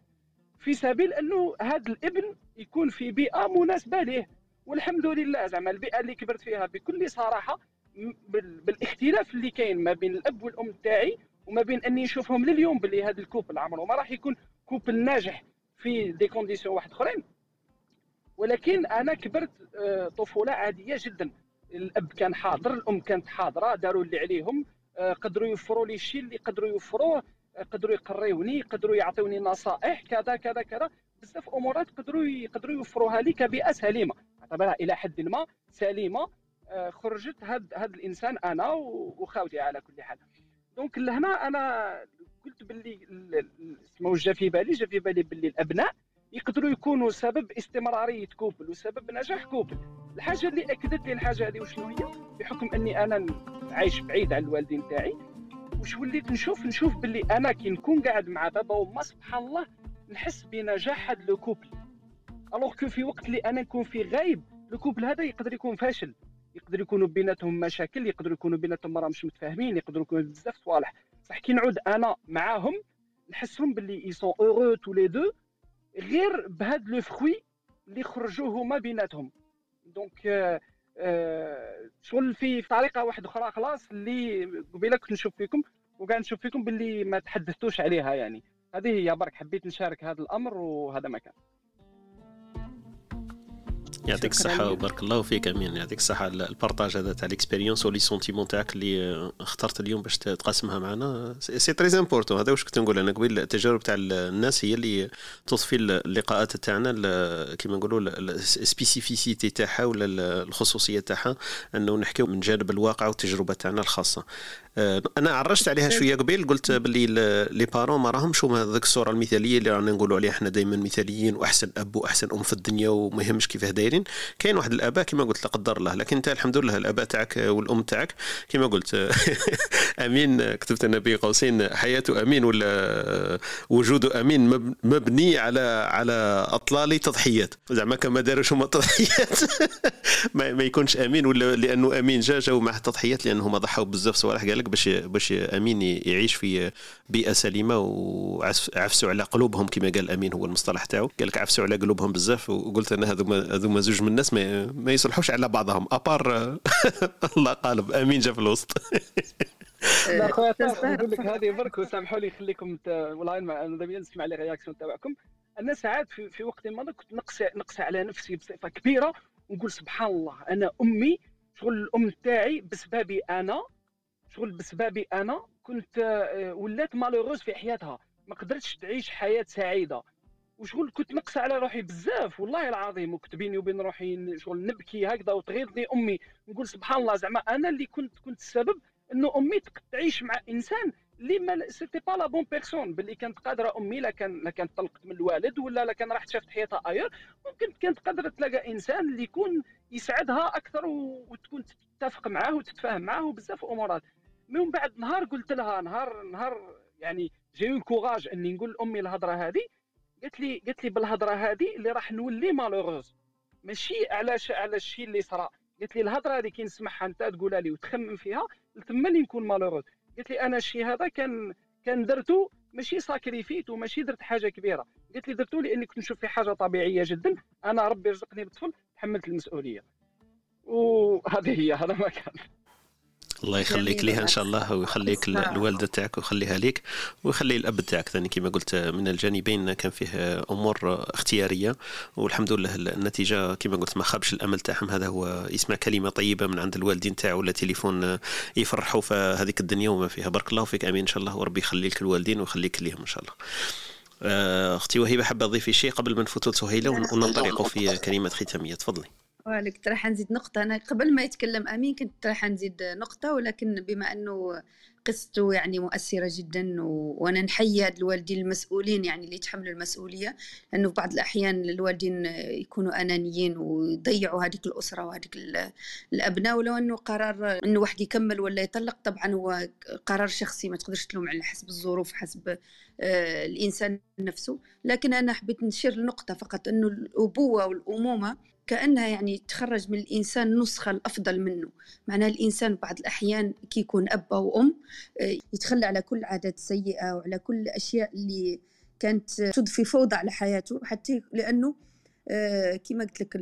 في سبيل أنه هذا الابن يكون في بيئة مناسبة ليه. والحمد لله زعما البيئة اللي كبرت فيها بكل صراحة بالاختلاف اللي كاين ما بين الأب والأم تاعي وما بين أني نشوفهم لليوم باللي هذا ال couple عمره ما راح يكون couple ناجح في des conditions واحد أخرين. ولكن أنا كبرت آه، طفولة عادية جدا. الأب كان حاضر الأم كانت حاضرة داروا اللي عليهم. آه، قدروا يوفروا لي الشيء اللي قدروا يوفروه آه، قدروا يقريوني قدروا يعطوني نصائح كذا كذا كذا. بزاف أمورات قدروا يقدروا يوفروها لي كبيئة سليمة. أعتبرها إلى حد ما سليمة. خرجت هاد هاد الإنسان أنا وخاوتي على كل حال. donc لهنا أنا قلت باللي اسمه جا في بالي جا في بالي باللي الأبناء يقدروا يكونوا سبب استمرارية couple وسبب نجاح couple. الحاجة اللي أكدت لي الحاجة هذه وشنو هي؟ بحكم أني أنا عايش بعيد عن الوالدين تاعي واش وليت نشوف؟ نشوف باللي أنا كي نكون قاعد مع بابا وما سبحان الله نحس بنجاح هذا le couple. alors que في وقت اللي أنا نكون فيه غايب le couple هذا يقدر يكون فاشل. يقدر يكونوا بيناتهم مشاكل يقدروا يكونوا بيناتهم راه مش متفاهمين يقدروا يكونوا بزاف صوالح. صح كي نعود أنا معاهم نحسهم باللي ils sont heureux tous les deux غير بهاد le fruit اللي خرجوه هما بيناتهم. donc آه آه في طريقة واحدة أخرى خلاص اللي قبيلة كنت نشوف فيكم وقاعد نشوف فيكم باللي ما تحدثتوش عليها يعني. هذه هي برك حبيت نشارك هذا الأمر وهذا ما كان. يعطيك الصحة وبارك الله فيك أمين. يعطيك الصحة ال partage هذا تاع l'expérience و les sentiments تاعك اللي اخترت اليوم باش تقاسمها معنا. c'est très important هذا واش كنت نقول أنا قبيل التجارب تاع الناس هي اللي تضفي اللقاءات تاعنا كيما نقولوا ال spécificité تاعها ولا الخصوصية تاعها أنه نحكيو من جانب الواقع والتجربة تاعنا الخاصة. آه، أنا عرجت عليها شوية قبيل قلت باللي لي بارون ما راهمش هما ذاك الصورة المثالية اللي رانا نقولوا عليها إحنا دائما مثاليين وأحسن أب وأحسن أم في الدنيا وما يهمش كيفاه دايرين كاين واحد الآباء كما قلت لا قدر الله لكن انت الحمد لله الآباء تاعك والأم تاعك كما قلت آمين كتبت أنا بين قوسين حياة أمين ولا وجود أمين مبني على على أطلال تضحيات. زعما كما داروش هما التضحيات ما يكونش أمين ولا لأنه أمين جا جاو معه التضحيات لأنه ضحوا بزاف صوالح قال لك باش باش أمين يعيش في بيئة سليمة وعفسوا على قلوبهم كما قال أمين هو المصطلح تاعو. قال لك عفسوا على قلوبهم بزاف وقلت أنا هذوما هذوما زوج من الناس ما, ما يصلحوش على بعضهم أبار الله قالب آمين جا في الوسط. لا خويا نقول لك هذه برك وسامحوا لي خليكم والله أنا دابا نسمع لي رياكسيون تاعكم أنا ساعات في, في وقت ما كنت نقص نقص على نفسي بصفة كبيرة ونقول سبحان الله أنا أمي شغل الأم تاعي بسببي أنا شغل بسببي أنا كنت آه، ولات مالوروز في حياتها ما قدرتش تعيش حياة سعيدة. وشغل كنت نقص على روحي بزاف والله العظيم وكنت بيني وبين روحي شغل نبكي هكذا وتغيظني. أمي نقول سبحان الله زعما أنا اللي كنت كنت السبب إنه أمي تعيش مع إنسان اللي ما c'était pas la bonne personne باللي كانت قادرة أمي لا كان لا كانت طلقت من الوالد ولا لا كان راحت شافت حياتها اير ممكن كانت قادرة تلاقى إنسان اللي يكون يسعدها أكثر وتكون تتفق معاه وتتفاهم معاه وبزاف أمورات. من بعد نهار قلت لها نهار نهار يعني j'ai courage إني نقول لأمي الهضرة هذه قالت لي قالت لي بالهضرة هذه اللي راح نولي malheureuse ماشي على على الشيء اللي صرا؟ قالت لي الهضرة هذه كي نسمعها أنت تقولها لي وتخمم فيها تما اللي نكون malheureuse قالت لي أنا الشيء هذا كان كان درته ماشي ساكريفيت وماشي درت حاجة كبيرة. قالت لي درته لاني كنت نشوف في حاجة طبيعية جدا. أنا ربي رزقني بطفل تحملت المسؤولية. وهذه هي هذا ما كان. الله يخليك ليها إن شاء الله ويخليك الوالدة تاعك ويخليها لك ويخلي الأب تاعك ثاني كما قلت من الجانبين كان فيه أمور اختيارية والحمد لله النتيجة كما قلت ما خابش الأمل تاعهم. هذا هو يسمع كلمة طيبة من عند الوالدين تاعو ولا تليفون يفرحوا في هذيك الدنيا وما فيها. بارك الله فيك آمين إن شاء الله وربي يخلي لك الوالدين ويخليك ليهم إن شاء الله. آه، أختي وهبه حابة تضيفي شيء قبل ما نفوتوا لسهيلة وننطلق في كلمة ختامية. تفضلي. كنت راح نزيد نقطة. أنا قبل ما يتكلم أمين كنت راح نزيد نقطة ولكن بما أنه قصته يعني مؤثرة جدا. وأنا نحيي الوالدين المسؤولين يعني اللي يتحملوا المسؤولية لأنه بعض الأحيان الوالدين يكونوا أنانيين ويضيعوا هذيك الأسرة وهذيك الأبناء ولو أنه قرار أنه واحد يكمل ولا يطلق طبعا هو قرار شخصي ما تقدرش تلوم على حسب الظروف حسب آه، الإنسان نفسه لكن أنا حبيت نشير نقطة فقط أنه الأبوة والأمومة كأنها يعني تخرج من الإنسان النسخة الأفضل منه معناها الإنسان بعض الأحيان كي يكون أم آه، يتخلى على كل عادات سيئة وعلى كل الأشياء اللي كانت تضفي فوضى على حياته حتى لأنه آه، كما قلت لك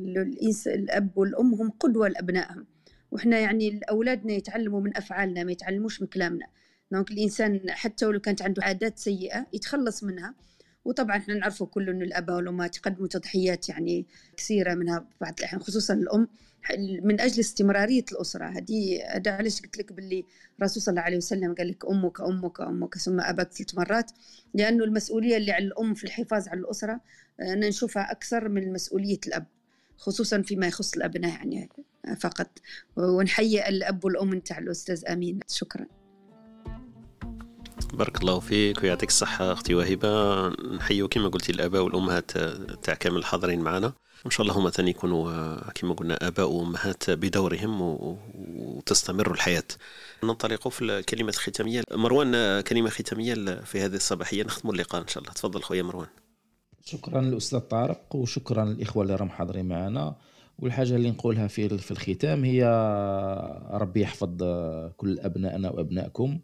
الأب والأم هم قدوة لأبنائهم. وإحنا يعني أولادنا يتعلموا من أفعالنا ما يتعلموش من كلامنا. دونك الإنسان حتى ولو كانت عنده عادات سيئة يتخلص منها. وطبعا إحنا نعرفوا كل إنه الاباء والأمهات يقدموا تضحيات يعني كثيرة منها بعض الاحيان خصوصا الأم. من أجل استمرارية الأسرة هذه هذا علاش قلت لك باللي الرسول صلى الله عليه وسلم قال لك أمك أمك أمك ثم أباك ثلاث مرات؟ لأنه المسؤولية اللي على الأم في الحفاظ على الأسرة أنا نشوفها أكثر من مسؤولية الأب خصوصا فيما يخص الأبناء يعني فقط. ونحيي الأب والأم نتاع الأستاذ أمين. شكرا. بارك الله فيك ويعطيك الصحة أختي وهبة نحيو كما قلتي الآباء والأمهات تاع كامل الحاضرين معنا. وإن شاء الله هما ثاني يكونوا كما قلنا آباء وأمهات بدورهم وتستمر الحياة. ننطلق في الكلمة الختامية. مروان كلمة ختامية في هذه الصباحية. نختم اللقاء إن شاء الله. تفضل خويا مروان. شكرا للأستاذ طارق وشكرا للإخوة اللي راهم حاضرين معنا. والحاجة اللي نقولها في في الختام هي ربي يحفظ كل أبنائنا وأبنائكم.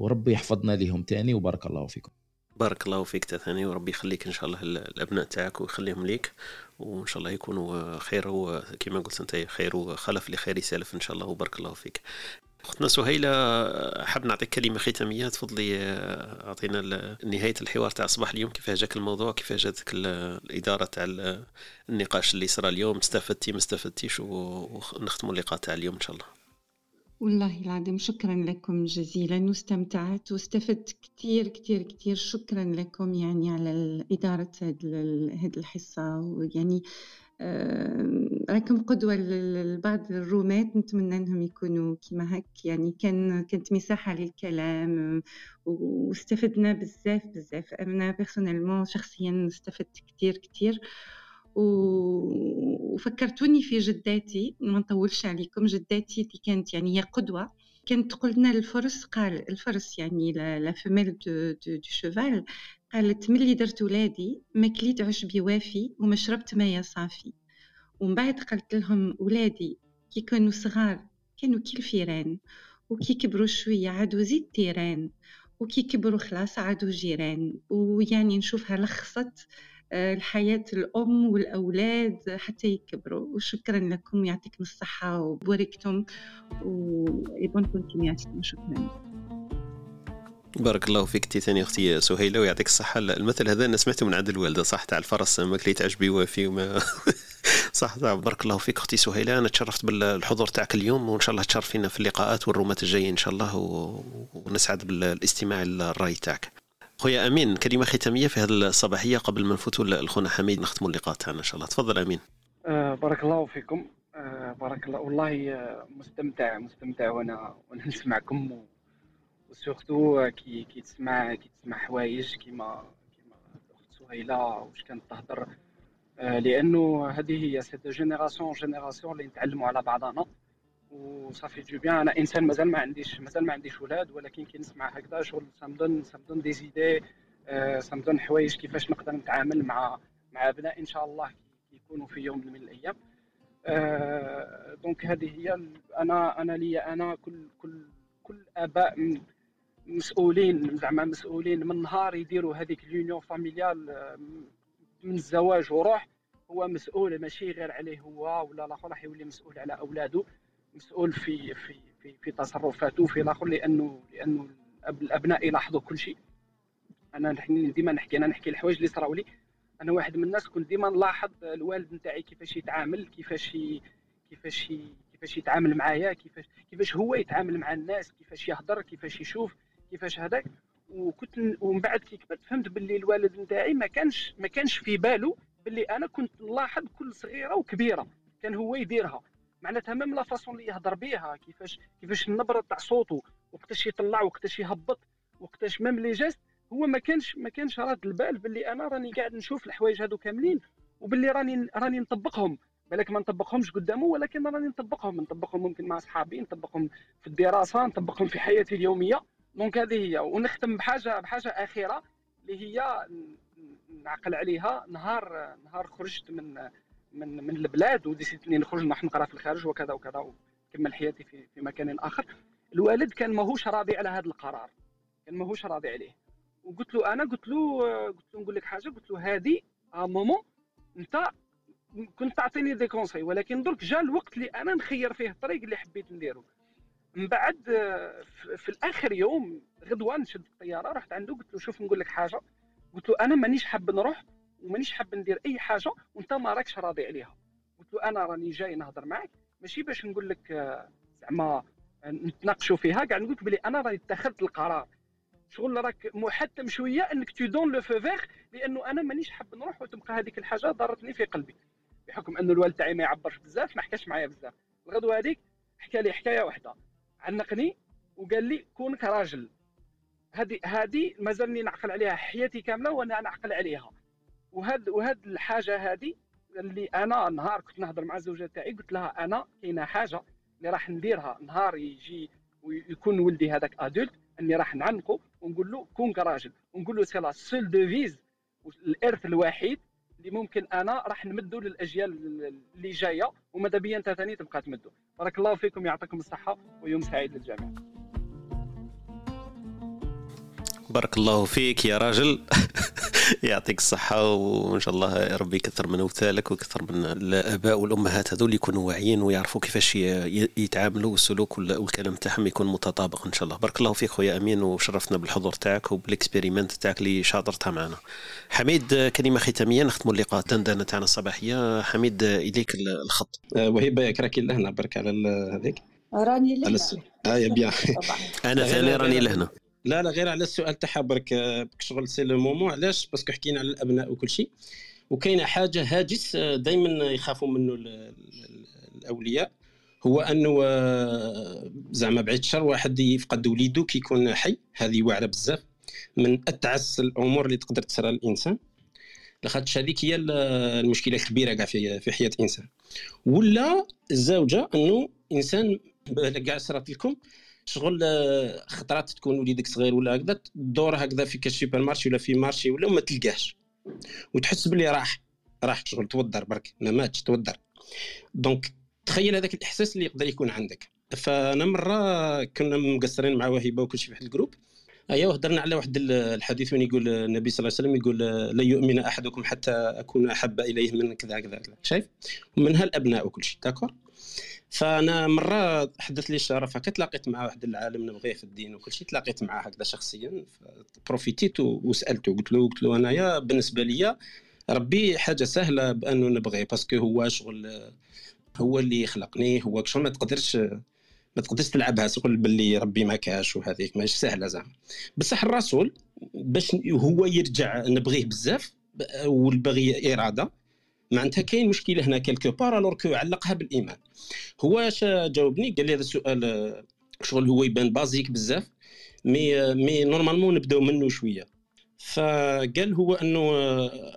وربي يحفظنا لهم تاني وبارك الله فيكم. بارك الله فيك ثاني وربي يخليك إن شاء الله الأبناء تاعك ويخليهم ليك وإن شاء الله يكونوا خير وكما قلت أنت خير وخلف لخير سالف إن شاء الله وبارك الله فيك. أختنا سهيلة حاب نعطيك كلمة ختامية تفضلي أعطينا نهاية الحوار تاع صباح اليوم كيفاه جاك الموضوع؟ كيفاه جاتك الإدارة تاع النقاش اللي صرا اليوم؟ استفدتي ما استفدتيش؟ ونختموا اللقاء تاع اليوم إن شاء الله. والله العظيم شكرا لكم جزيلا واستمتعت واستفدت كثير كثير كثير شكرا لكم يعني على إدارة هذه الحصة. ويعني راكم قدوة لبعض الرومات. نتمنى إنهم يكونوا كما هك يعني كان كانت مساحة للكلام واستفدنا بزاف بزاف. personnellement شخصيا استفدت كثير كثير وفكرتوني في جداتي ما نطولش عليكم جداتي اللي كانت يعني هي قدوة. كانت تقول لنا الفرس قال الفرس يعني la femelle de, de, cheval قالت ملي درت ولادي ما كليت عشبي وافي وما شربت ماء صافي. ومن بعد قالت لهم ولادي كي كانوا صغار كانوا كي الفيران وكي كبروا شوية عادوا زيد تيران وكي كبروا خلاص عادوا جيران. ويعني نشوفها لخصت الحياة الأم والأولاد حتى يكبروا. وشكرا لكم يعطيكم الصحة وبوركتم و bonne continuation شكرا. بارك الله فيك ثاني أختي سهيلة ويعطيك الصحة. المثل هذا أنا سمعته من عند الوالدة صح؟ تاع الفرس ما كليت عشبي وافي وما صح بارك الله فيك أختي سهيلة. أنا تشرفت بالحضور تاعك اليوم وإن شاء الله تشرفينا في اللقاءات والرومات الجاية إن شاء الله ونسعد بالاستماع للرأي تاعك. خويا أمين كلمة ختامية في هذه الصباحية قبل ما نفوتوا لخونا حميد نختموا اللقاء تاعنا إن شاء الله. تفضل أمين. آه بارك الله فيكم. آه بارك الله والله آه مستمتع مستمتع وأنا وأنا نسمعكم وسورتو كي كي تسمع كي تسمع حوايج كيما كيما الأخت سهيلة واش كانت تهضر آه لأنه هذه هي cette génération génération اللي نتعلموا على بعضنا و ça fait du bien. أنا إنسان مازال ما عنديش مازال ما عنديش ولاد ولكن كي نسمع هكذا شغل سامدون سامدون دي زيدي سامدون حوايج كيفاش نقدر نتعامل مع مع أبناء إن شاء الله يكونوا في يوم من الأيام. donc هذه هي أنا أنا لي أنا كل كل كل آباء مسؤولين زعما مسؤولين من نهار يديروا هذيك اليونيون فاميليال من الزواج وروح هو مسؤول ماشي غير عليه هو ولا الآخر راح يولي مسؤول على أولاده. مسؤول في في في في تصرفاته في الآخر لأنه لأنه الأبناء يلاحظوا كل شيء. أنا ديما نحكي أنا نحكي الحوايج اللي صراو لي. أنا واحد من الناس كنت ديما نلاحظ الوالد نتاعي كيفاش يتعامل كيفاش كيفاش كيفاش يتعامل معايا كيفاش كيفاش هو يتعامل مع الناس كيفاش يهضر كيفاش يشوف كيفاش هذاك وكنت ومن بعد كي كبرت فهمت باللي الوالد نتاعي ما كانش ما كانش في باله باللي أنا كنت نلاحظ كل صغيرة وكبيرة كان هو يديرها. معناتها même la façon اللي يهضر بها كيفاش كيفاش النبره تاع صوته وقتاش يطلع وقتاش يهبط وقتاش même les gestes هو ما كانش ما كانش راد البال باللي أنا راني قاعد نشوف الحوايج هادو كاملين وباللي راني راني نطبقهم. بالك ما نطبقهمش قدامه ولكن راني نطبقهم. نطبقهم ممكن مع اصحابي نطبقهم في الدراسة نطبقهم في حياتي اليومية. donc هذه هي. ونختم بحاجه بحاجة أخيرة اللي هي نعقل عليها. نهار نهار خرجت من من من البلاد و décidé ت اني نخرج نروح نقرا في الخارج وكذا وكذا وكمل حياتي في في مكان آخر. الوالد كان ماهوش راضي على هذا القرار. كان ماهوش راضي عليه. وقلت له أنا قلت له قلت له نقول لك حاجة قلت له à des moments أنت كنت تعطيني des conseils ولكن درك جا الوقت اللي أنا نخير فيه الطريق اللي حبيت نديرو. من بعد في الآخر يوم غدوة نشد الطيارة رحت عنده قلت له شوف نقول لك حاجة. قلت له أنا مانيش حاب نروح. ومانيش حاب ندير أي حاجة وأنت ما راكش راضي عليها. قلت له أنا راني جاي نهضر معك ماشي باش نقول لك زعما نتناقشوا فيها. كاع نقول لك بلي أنا راني اتخذت القرار. شغل راك محتم شوية إنك tu donnes le feu vert لأنه أنا مانيش حاب نروح وتبقى هذيك الحاجة ضرتني في قلبي. بحكم انه الوالد تاعي ما يعبرش بزاف ما حكاش معايا بزاف. الغدوه هذيك حكى لي حكاية واحدة عنقني وقال لي كونك راجل. هذه هذه مازالني نعقل عليها حياتي كاملة وأنا نعقل عليها. وهاد وهاد الحاجة هذه اللي أنا نهار كنت نهضر مع الزوجة تاعي قلت لها أنا كاينة حاجة اللي راح نديرها. نهار يجي ويكون ولدي هذاك adulte أني راح نعنقه ونقول له كون راجل. ونقول له c'est la seule devise الارث الوحيد اللي ممكن أنا راح نمدو للأجيال اللي جاية وماذا بيا أنت ثاني تبقى تمدو. بارك الله فيكم يعطيكم الصحة ويوم سعيد للجميع. بارك الله فيك يا راجل. يعطيك الصحة وإن شاء الله ربي يكثر من أمثالك ويكثر من الآباء والأمهات. هذول يكونوا واعيين ويعرفوا كيفاش يتعاملوا والسلوك والكلام تاعهم يكون متطابق إن شاء الله. بارك الله فيك خويا أمين وشرفتنا بالحضور تاعك وبال expérience تاعك اللي شاطرتها معنا. حميد كلمة ختامية نختم اللقاء الدندنة تاعنا الصباحية. حميد إليك الخط. وهيبة ياك راكي لهنا. برك على هذيك. راني لهنا. آه يا bien. أنا ثاني راني لهنا. لا لا غير على السؤال تاعها برك شغل c'est le moment. علاش؟ parce que حكينا على الأبناء وكل شيء. وكاينة حاجة هاجس دائما يخافوا منه الأولياء. هو أنه زعما بعيد الشر واحد يفقد وليده كي يكون حي. هذه واعرة بزاف. من أتعس الأمور اللي تقدر تصرى للانسان لاخاطش هذيك هي المشكلة الكبيرة كاع في في حياة الانسان ولا الزوجة أنه إنسان كاع صرات لكم شغل خطرات تكون وليدك صغير ولا هكذا تدور هكذا في كسوبر مارشي ولا في مارشي ولا وما تلقاهش. وتحس باللي راح راح شغل توضر برك ما ماتش توضر. donc تخيل هذاك الإحساس اللي يقدر يكون عندك. فأنا مرة كنا مقصرين مع وهبه وكل شيء في واحد ال groupe. ايوا هضرنا على واحد الحديث وين يقول النبي صلى الله عليه وسلم يقول لا يؤمن أحدكم حتى أكون أحب إليه من كذا كذا كذا. شايف؟ ومنها الابناء وكل شيء d'accord؟ فأنا مرة حدث لي الشرف هكا تلاقيت مع واحد العالم نبغيه في الدين وكل شيء تلاقيت معاه هكذا شخصيا. profité ت وسألته قلت له قلت له أنايا بالنسبة لي ربي حاجة سهلة بأنه نبغيه parce que هو شغل هو اللي خلقني هو شغل ما تقدرش ما تقدرش تلعبها. تقول باللي ربي ما كاش وهذيك ماشي سهلة زعما. بصح الرسول باش هو يرجع نبغيه بزاف والبغي إرادة. معناتها كاين مشكلة هنا quelque part alors que علقها بالإيمان. هو اش جاوبني قال لي هذا السؤال شغل هو يبان basique بزاف mais mais normalement نبداو منه شوية. فقال هو أنه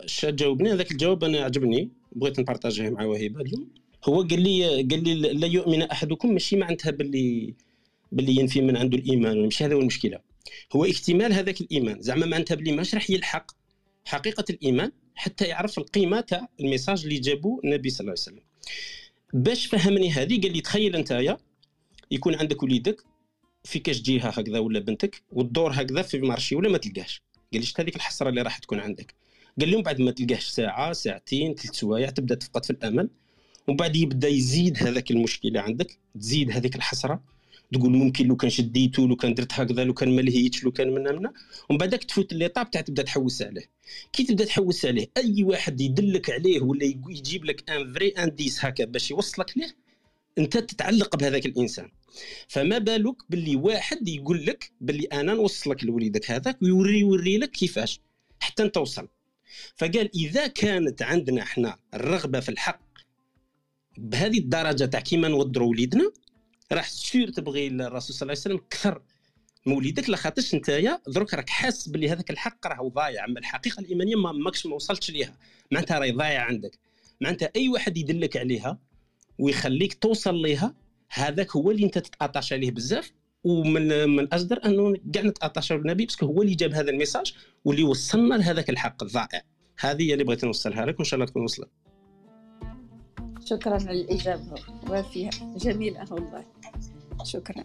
اش جاوبني هذاك الجواب أنا عجبني بغيت ن partager ه مع وهبه اليوم. هو قال لي قال لي لا يؤمن أحدكم ماشي معناتها باللي باللي ينفي من عنده الإيمان ماشي هذا هو المشكلة. هو اكتمال هذاك الإيمان زعما معناتها باللي ماش راح يلحق حقيقة الإيمان حتى يعرف القيمة تاع ال message اللي جابوه النبي صلى الله عليه وسلم. باش فهمني هذه قال لي تخيل أنت يكون عندك وليدك في كاش جهه هكذا ولا بنتك والدور هكذا في marché ولا ما تلقاش قال لي هذيك الحسرة اللي راح تكون عندك؟ قال لهم بعد ما تلقاهش ساعة ساعتين ثلاث سوايع تبدأ تفقد في الأمل ومن بعد يبدأ يزيد هذاك المشكلة عندك تزيد هذيك الحسرة. تقول ممكن لو كان شديتو لو كان درت هكذا لو كان ما لهيتش لو كان منا منا ومن بعدك تفوت l'étape تاع تبدا تحوس عليه. كي تبدا تحوس عليه أي واحد يدلك عليه ولا يجيب لك un vrai indice هكا باش يوصلك ليه أنت تتعلق بهذاك الإنسان. فما بالك باللي واحد يقول لك باللي أنا نوصلك لوليدك هذاك ويوري يوري لك كيفاش حتى توصل فقال إذا كانت عندنا إحنا الرغبة في الحق بهذه الدرجة تاع كيما نوضروا وليدنا راح سير تبغي الرسول صلى الله عليه وسلم أكثر مولدك لاخاطرش نتايا درك راك حاسس باللي هذاك الحق راه ضايع أما الحقيقة الإيمانية ما ماكش ما وصلتش ليها. معناتها راهي ضايعة عندك. معناتها أي واحد يدلك عليها ويخليك توصل ليها هذاك هو اللي أنت تت attache عليه بزاف. ومن من الاصدر أنه كاع نت attacher بالنبي parce que هو اللي جاب هذا ال message واللي وصلنا لهذاك الحق الضائع. هذه هي اللي بغيت نوصلها لك وإن شاء الله تكون وصلت. شكرا على الإجابة وافية جميلة والله شكرا.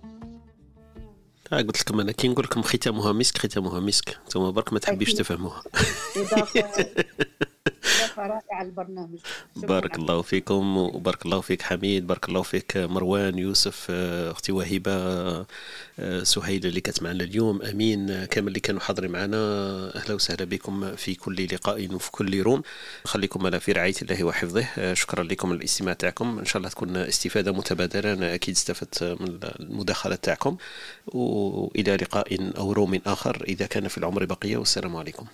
قلت لكم أنا كي نقول لكم ختامها مسك ختامها مسك. أنتم برك ما تحبيش تفهموها. البرنامج. بارك الله فيكم وبارك الله فيك حميد بارك الله فيك مروان يوسف أختي وهبه سهيله اللي كانت معنا اليوم أمين كامل اللي كانوا حاضرين معنا. أهلا وسهلا بكم في كل لقاء وفي كل روم خليكم على في رعاية الله وحفظه. شكرا لكم الاستماع تاعكم. إن شاء الله تكون استفادة متبادلة. أنا أكيد استفدت من المداخلة تاعكم. وإلى لقاء أو روم آخر إذا كان في العمر بقية. والسلام عليكم.